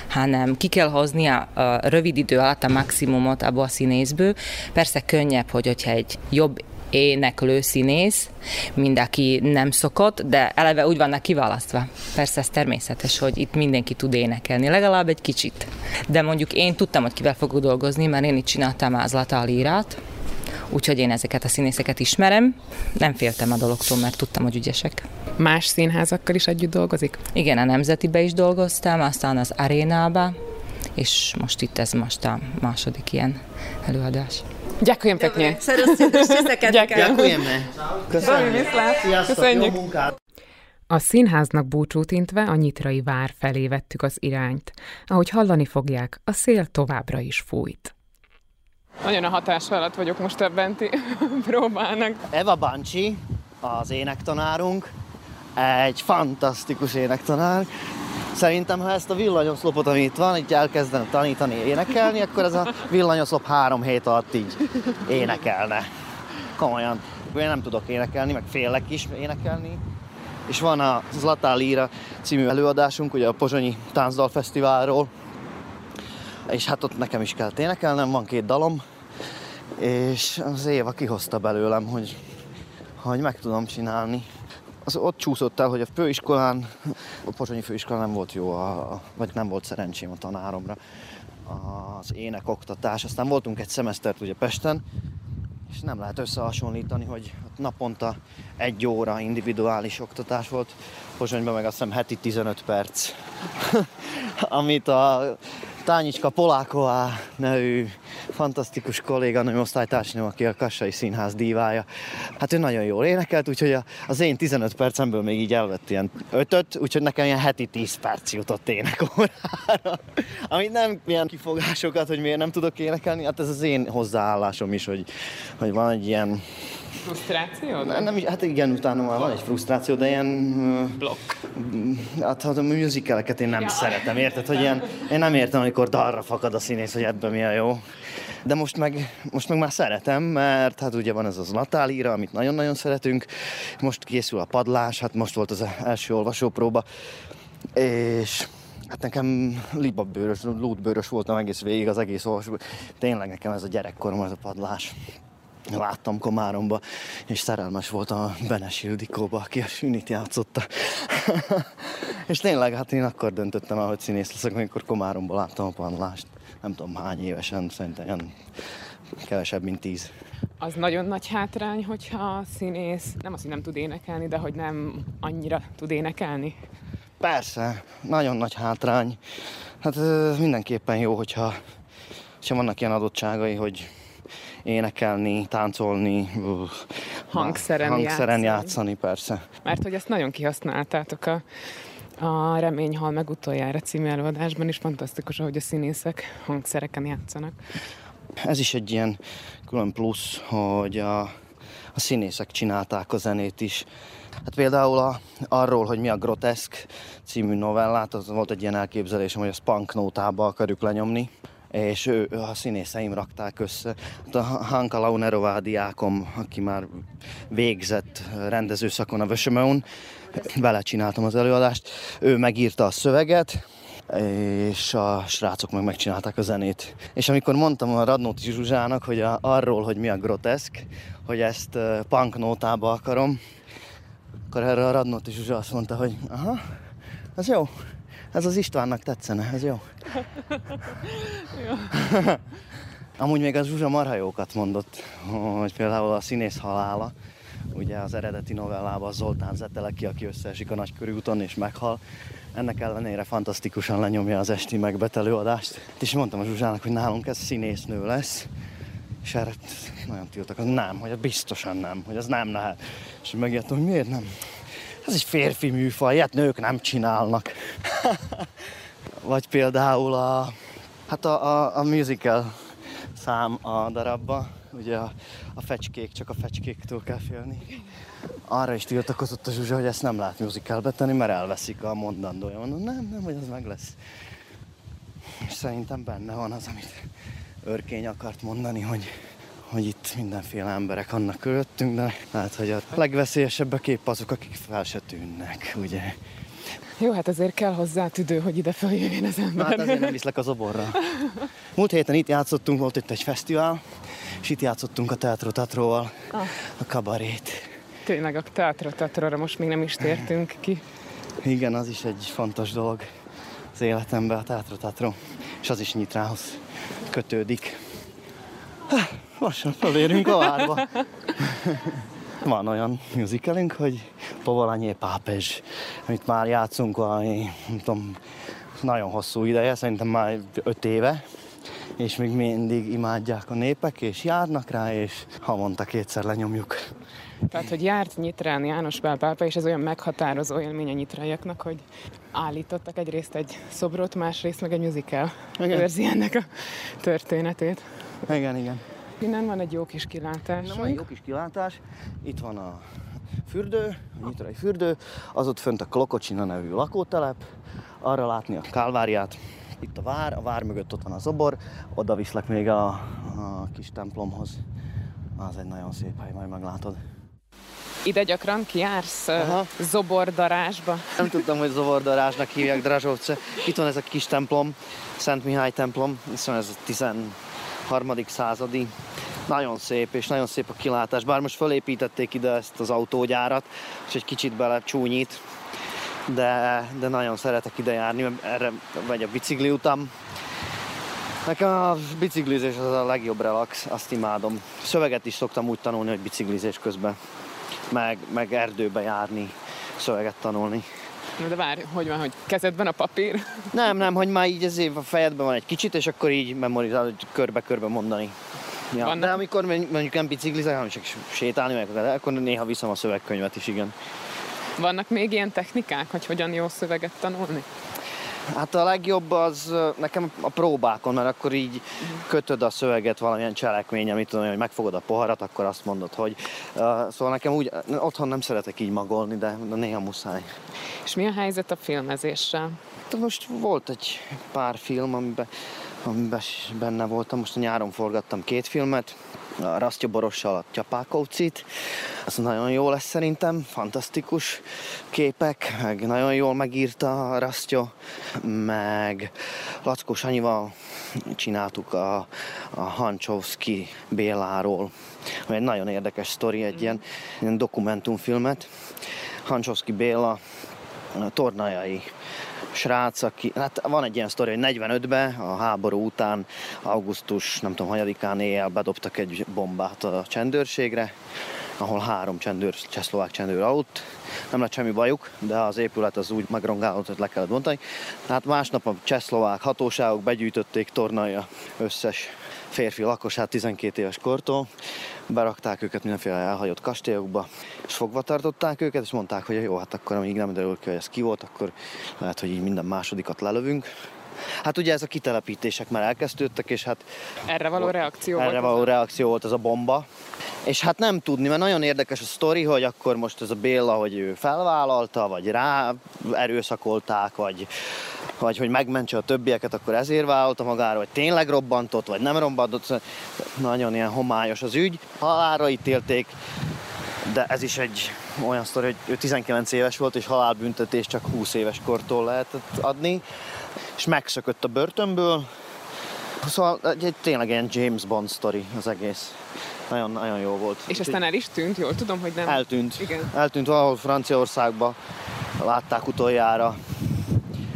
hanem ki kell hozni a, a rövid idő alatt a maximumot abból a színészből. Persze könnyebb, hogy hogyha egy jobb éneklő színész, mint aki nem szokott, de eleve úgy vannak kiválasztva. Persze ez természetes, hogy itt mindenki tud énekelni, legalább egy kicsit. De mondjuk én tudtam, hogy kivel fogok dolgozni, mert én itt csináltam az Lata Alírát, úgyhogy én ezeket a színészeket ismerem. Nem féltem a dologtól, mert tudtam, hogy ügyesek. Más színházakkal is együtt dolgozik? Igen, a Nemzetibe is dolgoztam, aztán az Arénába, és most itt ez most a második ilyen előadás. Ďakujem pekne. Ďakujeme. Köszönjük. Sziasztok, Köszönjük. A színháznak búcsút intve a nyitrai vár felé vettük az irányt. Ahogy hallani fogják, a szél továbbra is fújt. Nagyon a hatás alatt vagyok most a benti *laughs* próbának. Eva Bancsi, az énektanárunk, egy fantasztikus énektanár. Szerintem, ha ezt a villanyoszlopot, ami itt van, így elkezdene tanítani énekelni, akkor ez a villanyoszlop három hét alatt így énekelne. Komolyan. Én nem tudok énekelni, meg félek is énekelni. És van a Zlatá Líra című előadásunk, ugye a Pozsonyi Táncdal Fesztiválról. És hát ott nekem is kell énekelnem, van két dalom. És az Éva kihozta belőlem, hogy, hogy meg tudom csinálni. Az ott csúszott el, hogy a főiskolán, a Pozsonyi főiskolán nem volt jó, a, vagy nem volt szerencsém a tanáromra az énekoktatás. Aztán voltunk egy szemesztert ugye Pesten, és nem lehet összehasonlítani, hogy naponta egy óra individuális oktatás volt, Pozsonyban meg azt hiszem heti 15 perc, *laughs* amit a Tányicska Poláková nevű fantasztikus kolléganőm, osztálytársnőm, aki a Kassai Színház dívája. Hát ő nagyon jól énekelt, úgyhogy az én 15 percemből még így elvett ilyen ötöt, úgyhogy nekem ilyen heti 10 perc jutott énekórára. Amit nem ilyen kifogásokat, hogy miért nem tudok énekelni, hát ez az én hozzáállásom is, hogy, hogy van egy ilyen Frusztráció? nem, nem, hát igen, utána már van egy frusztráció, de ilyen... Blokk. Hát hát a musicaleket én nem ja. szeretem, érted? Hogy ilyen, én nem értem, amikor dalra fakad a színész, hogy ebben mi a jó. De most meg, most meg már szeretem, mert hát ugye van ez az Natálíra, amit nagyon-nagyon szeretünk. Most készül a padlás, hát most volt az első olvasópróba. És Hát nekem libabőrös, lútbőrös voltam egész végig, az egész olvasó. Tényleg nekem ez a gyerekkorom, ez a padlás láttam Komáromba, és szerelmes voltam a Benes Ildikóba, aki a Sünit játszotta. *laughs* és tényleg, hát én akkor döntöttem el, hogy színész leszek, amikor Komáromba láttam a padlást. Nem tudom hány évesen, szerintem ilyen kevesebb, mint tíz. Az nagyon nagy hátrány, hogyha a színész nem azt, hogy nem tud énekelni, de hogy nem annyira tud énekelni. Persze, nagyon nagy hátrány. Hát mindenképpen jó, hogyha, hogyha vannak ilyen adottságai, hogy énekelni, táncolni, Hangszeren hangszeren játszani. játszani, persze. Mert hogy ezt nagyon kihasználtátok a, a Remény hal meg utoljára című előadásban is fantasztikus, ahogy a színészek hangszereken játszanak. Ez is egy ilyen külön plusz, hogy a, a színészek csinálták a zenét is. Hát például a, arról, hogy mi a groteszk című novellát, az volt egy ilyen elképzelésem, hogy a punk nótába akarjuk lenyomni és ő, a színészeim rakták össze. Hát a Hanka Launerová diákom, aki már végzett rendezőszakon a Vösömeun, vele csináltam az előadást, ő megírta a szöveget, és a srácok meg megcsinálták a zenét. És amikor mondtam a Radnóti Zsuzsának, hogy a, arról, hogy mi a groteszk, hogy ezt punk nótába akarom, akkor erre a Radnóti Zsuzsa azt mondta, hogy aha, az jó, ez az Istvánnak tetszene, ez jó. *laughs* Amúgy még az Zsuzsa marha jókat mondott, hogy például a színész halála, ugye az eredeti novellában Zoltán Zeteleki, aki összeesik a nagykörű úton és meghal, ennek ellenére fantasztikusan lenyomja az esti megbetelőadást. És mondtam a Zsuzsának, hogy nálunk ez színésznő lesz, és erre nagyon tiltakozom, nem, hogy biztosan nem, hogy az nem lehet. És megijedtem, hogy miért nem? Ez egy férfi műfaj, ilyet nők nem csinálnak. *laughs* Vagy például a, hát a, a, a musical szám a darabba, ugye a, a fecskék, csak a fecskéktől kell félni. Arra is tiltakozott a Zsuzsa, hogy ezt nem lehet musicalbe tenni, mert elveszik a mondandója. Mondom, nem, nem, hogy az meg lesz. És szerintem benne van az, amit Örkény akart mondani, hogy, hogy itt mindenféle emberek vannak körülöttünk, de lehet, hogy a legveszélyesebbek épp azok, akik fel se tűnnek, ugye. Jó, hát azért kell hozzá tüdő, hogy ide feljöjjön az ember. Hát azért nem viszlek az oborra. Múlt héten itt játszottunk, volt itt egy fesztivál, és itt játszottunk a Teatro Tatróval, Ah. a kabarét. Tényleg a teatra most még nem is tértünk ki. Igen, az is egy fontos dolog az életemben, a Teatro Tatro. És az is Nyitrához kötődik. Lassan felérünk a várba. Van olyan musicalünk, hogy Povolanyé Pápezs, amit már játszunk valami, nem tudom, nagyon hosszú ideje, szerintem már öt éve, és még mindig imádják a népek, és járnak rá, és havonta kétszer lenyomjuk. Tehát, hogy járt Nyitrán János Pál pápa, és ez olyan meghatározó élmény a nyitrájaknak, hogy állítottak egyrészt egy szobrot, másrészt meg egy musical igen. őrzi ennek a történetét. *laughs* Igen, igen. Innen van egy jó kis kilátás. Van egy jó kis kilátás. Itt van a fürdő, a nyitrai fürdő, az ott fönt a Klokocsina nevű lakótelep, arra látni a Kálváriát, itt a vár, a vár mögött ott van a zobor, oda viszlek még a, a kis templomhoz. Az egy nagyon szép hely, majd meglátod. Ide gyakran kiársz Aha. zobordarásba? Nem tudtam, hogy zobordarásnak hívják Drazsovce. Itt van ez a kis templom, Szent Mihály templom, hiszen ez a 13. századi. Nagyon szép, és nagyon szép a kilátás. Bár most felépítették ide ezt az autógyárat, és egy kicsit bele csúnyít, de, de nagyon szeretek ide járni, mert erre vagy a bicikli utam. Nekem a biciklizés az a legjobb relax, azt imádom. Szöveget is szoktam úgy tanulni, hogy biciklizés közben, meg, meg erdőbe járni, szöveget tanulni. De várj, hogy van, hogy kezedben a papír? Nem, nem, hogy már így ez év a fejedben van egy kicsit, és akkor így memorizálod, hogy körbe-körbe mondani. Ja, Vannak... De amikor mondjuk nem biciklizek, hanem csak sétálni meg, akkor néha viszem a szövegkönyvet is, igen. Vannak még ilyen technikák, hogy hogyan jó szöveget tanulni? Hát a legjobb az nekem a próbákon, mert akkor így kötöd a szöveget valamilyen cselekmény, amit tudom, hogy megfogod a poharat, akkor azt mondod, hogy uh, szóval nekem úgy, otthon nem szeretek így magolni, de, néha muszáj. És mi a helyzet a filmezéssel? De most volt egy pár film, amiben, amiben benne voltam, most a nyáron forgattam két filmet, Rasztya Borossal a Tyapákovcit. Az nagyon jó lesz szerintem, fantasztikus képek, meg nagyon jól megírta Rasztya, meg Lackó Sanyival csináltuk a, a Hancsovszki Béláról, egy nagyon érdekes sztori, egy ilyen, ilyen dokumentumfilmet. Hancsovszki Béla tornajai srác, aki, hát van egy ilyen sztori, hogy 45-ben, a háború után, augusztus, nem tudom, hanyadikán éjjel bedobtak egy bombát a csendőrségre, ahol három csendőr, csehszlovák csendőr aludt. Nem lett semmi bajuk, de az épület az úgy megrongálódott, hogy le kellett bontani. Tehát másnap a csehszlovák hatóságok begyűjtötték tornaja összes férfi lakosát 12 éves kortól, berakták őket mindenféle elhagyott kastélyokba, és fogva tartották őket, és mondták, hogy jó, hát akkor amíg nem derül ki, hogy ez ki volt, akkor lehet, hogy így minden másodikat lelövünk. Hát ugye ez a kitelepítések már elkezdődtek, és hát... Erre való reakció erre volt? való reakció volt ez a bomba. És hát nem tudni, mert nagyon érdekes a sztori, hogy akkor most ez a Béla, hogy ő felvállalta, vagy rá erőszakolták, vagy vagy hogy megmentse a többieket, akkor ezért vállalta magára, vagy tényleg robbantott, vagy nem robbantott. Nagyon ilyen homályos az ügy. Halálra ítélték, de ez is egy olyan sztori, hogy ő 19 éves volt, és halálbüntetés csak 20 éves kortól lehetett adni, és megszökött a börtönből. Szóval egy, egy tényleg ilyen James Bond sztori az egész. Nagyon, nagyon jó volt. És aztán el is tűnt, jól tudom, hogy nem... Eltűnt. Igen. Eltűnt valahol Franciaországban, látták utoljára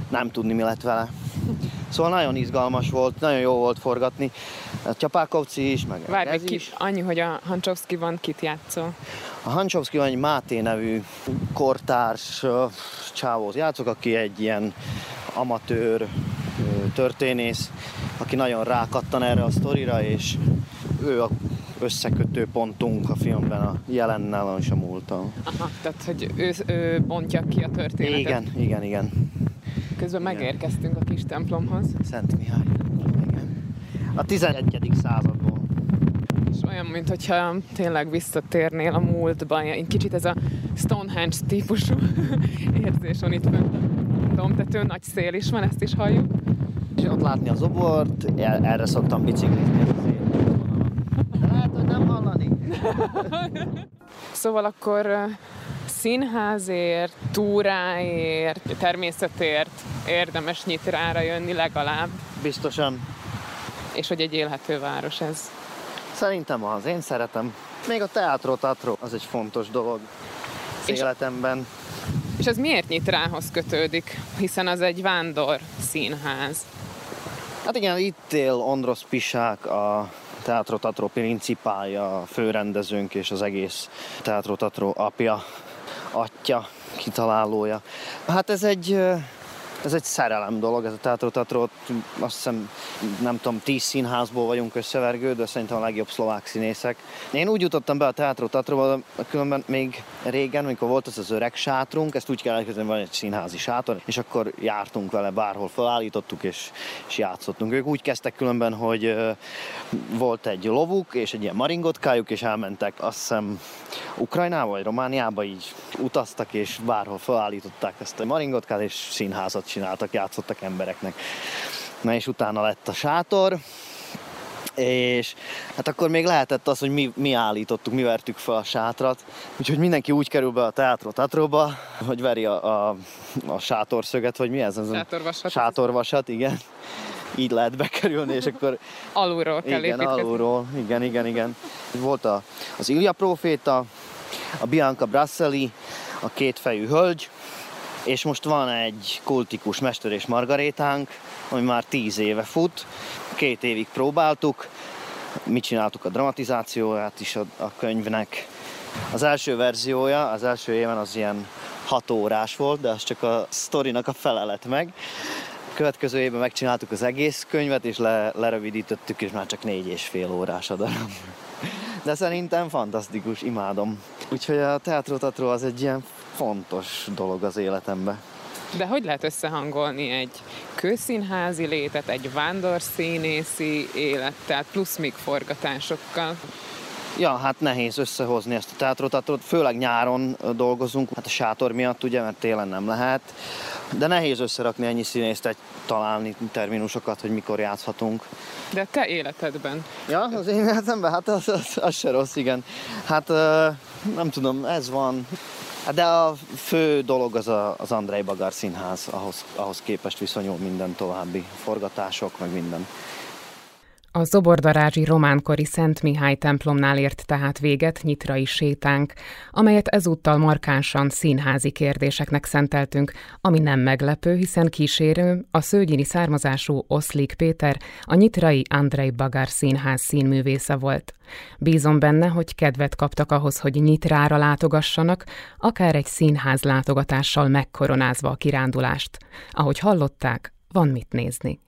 nem tudni, mi lett vele. Szóval nagyon izgalmas volt, nagyon jó volt forgatni. A Csapákovci is, meg Várj, ez ki, is. annyi, hogy a Hancsovszki van, kit játszol? A Hancsovszki van egy Máté nevű kortárs csávót játszok, aki egy ilyen amatőr történész, aki nagyon rákattan erre a sztorira, és ő a összekötő pontunk a filmben a jelennel és a múltal. Aha, tehát hogy ő, ő bontja ki a történetet. Igen, igen, igen. Közben Igen. megérkeztünk a kis templomhoz. Szent Mihály. Igen. A 11. századból. És olyan, mintha tényleg visszatérnél a múltba. Egy kicsit ez a Stonehenge típusú *laughs* érzés van itt fönt. Domtető, nagy szél is van, ezt is halljuk. Ott látni az obort, erre szoktam biciklizni. De lehet, hogy nem hallani. *laughs* szóval akkor színházért, túráért, természetért érdemes Nyitrára jönni legalább. Biztosan. És hogy egy élhető város ez. Szerintem az, én szeretem. Még a teátro, teatro, az egy fontos dolog az és, életemben. És ez miért Nyitrához kötődik? Hiszen az egy vándor színház. Hát igen, itt él Ondrosz Pisák, a Teatro Tatro principálja, a főrendezőnk és az egész Teatro Tatro apja, atya, kitalálója. Hát ez egy ez egy szerelem dolog, ez a Teatro Tatro, azt hiszem, nem tudom, tíz színházból vagyunk összevergő, de szerintem a legjobb szlovák színészek. Én úgy jutottam be a Teatro Tatroba, különben még régen, amikor volt az az öreg sátrunk, ezt úgy kell elkezdeni, van egy színházi sátor, és akkor jártunk vele bárhol, felállítottuk és, és játszottunk. Ők úgy kezdtek különben, hogy volt egy lovuk és egy ilyen maringotkájuk, és elmentek azt hiszem Ukrajnába vagy Romániába így utaztak, és bárhol felállították ezt a maringotkát, és színházat csináltak, játszottak embereknek. Na és utána lett a sátor, és hát akkor még lehetett az, hogy mi, mi állítottuk, mi vertük fel a sátrat, úgyhogy mindenki úgy kerül be a teátro Tatróba, hogy veri a, a, a sátorszöget, vagy mi ez? Sátorvasat. Sátorvasat, igen. Így lehet bekerülni, és akkor... *laughs* alulról kell Igen, építkezni. alulról, igen, igen, igen. Volt a, az Ilja Proféta, a Bianca Brasselli, a kétfejű hölgy, és most van egy kultikus Mester és Margarétánk, ami már tíz éve fut, két évig próbáltuk, mi csináltuk a dramatizációját is a, a könyvnek. Az első verziója, az első éven az ilyen hat órás volt, de az csak a sztorinak a fele lett meg. A következő évben megcsináltuk az egész könyvet, és le, lerövidítettük, és már csak négy és fél órás a darab. De szerintem fantasztikus, imádom. Úgyhogy a Teatro az egy ilyen fontos dolog az életemben. De hogy lehet összehangolni egy közszínházi létet, egy vándorszínészi élettel, plusz még forgatásokkal? Ja, hát nehéz összehozni ezt a teátrotatrot, főleg nyáron dolgozunk, hát a sátor miatt ugye, mert télen nem lehet, de nehéz összerakni ennyi színészt, egy találni terminusokat, hogy mikor játszhatunk. De te életedben? Ja, az én életemben, hát az, az, az se rossz, igen. Hát nem tudom, ez van. Hát de a fő dolog az a, az Andrei Bagár Színház, ahhoz, ahhoz képest viszonyul minden további forgatások, meg minden. A Zobordarázsi románkori Szent Mihály templomnál ért tehát véget nyitrai sétánk, amelyet ezúttal markánsan színházi kérdéseknek szenteltünk, ami nem meglepő, hiszen kísérő a szőgyini származású Oszlik Péter, a nyitrai Andrei Bagár Színház színművésze volt. Bízom benne, hogy kedvet kaptak ahhoz, hogy nyitrára látogassanak, akár egy színház látogatással megkoronázva a kirándulást. Ahogy hallották, van mit nézni.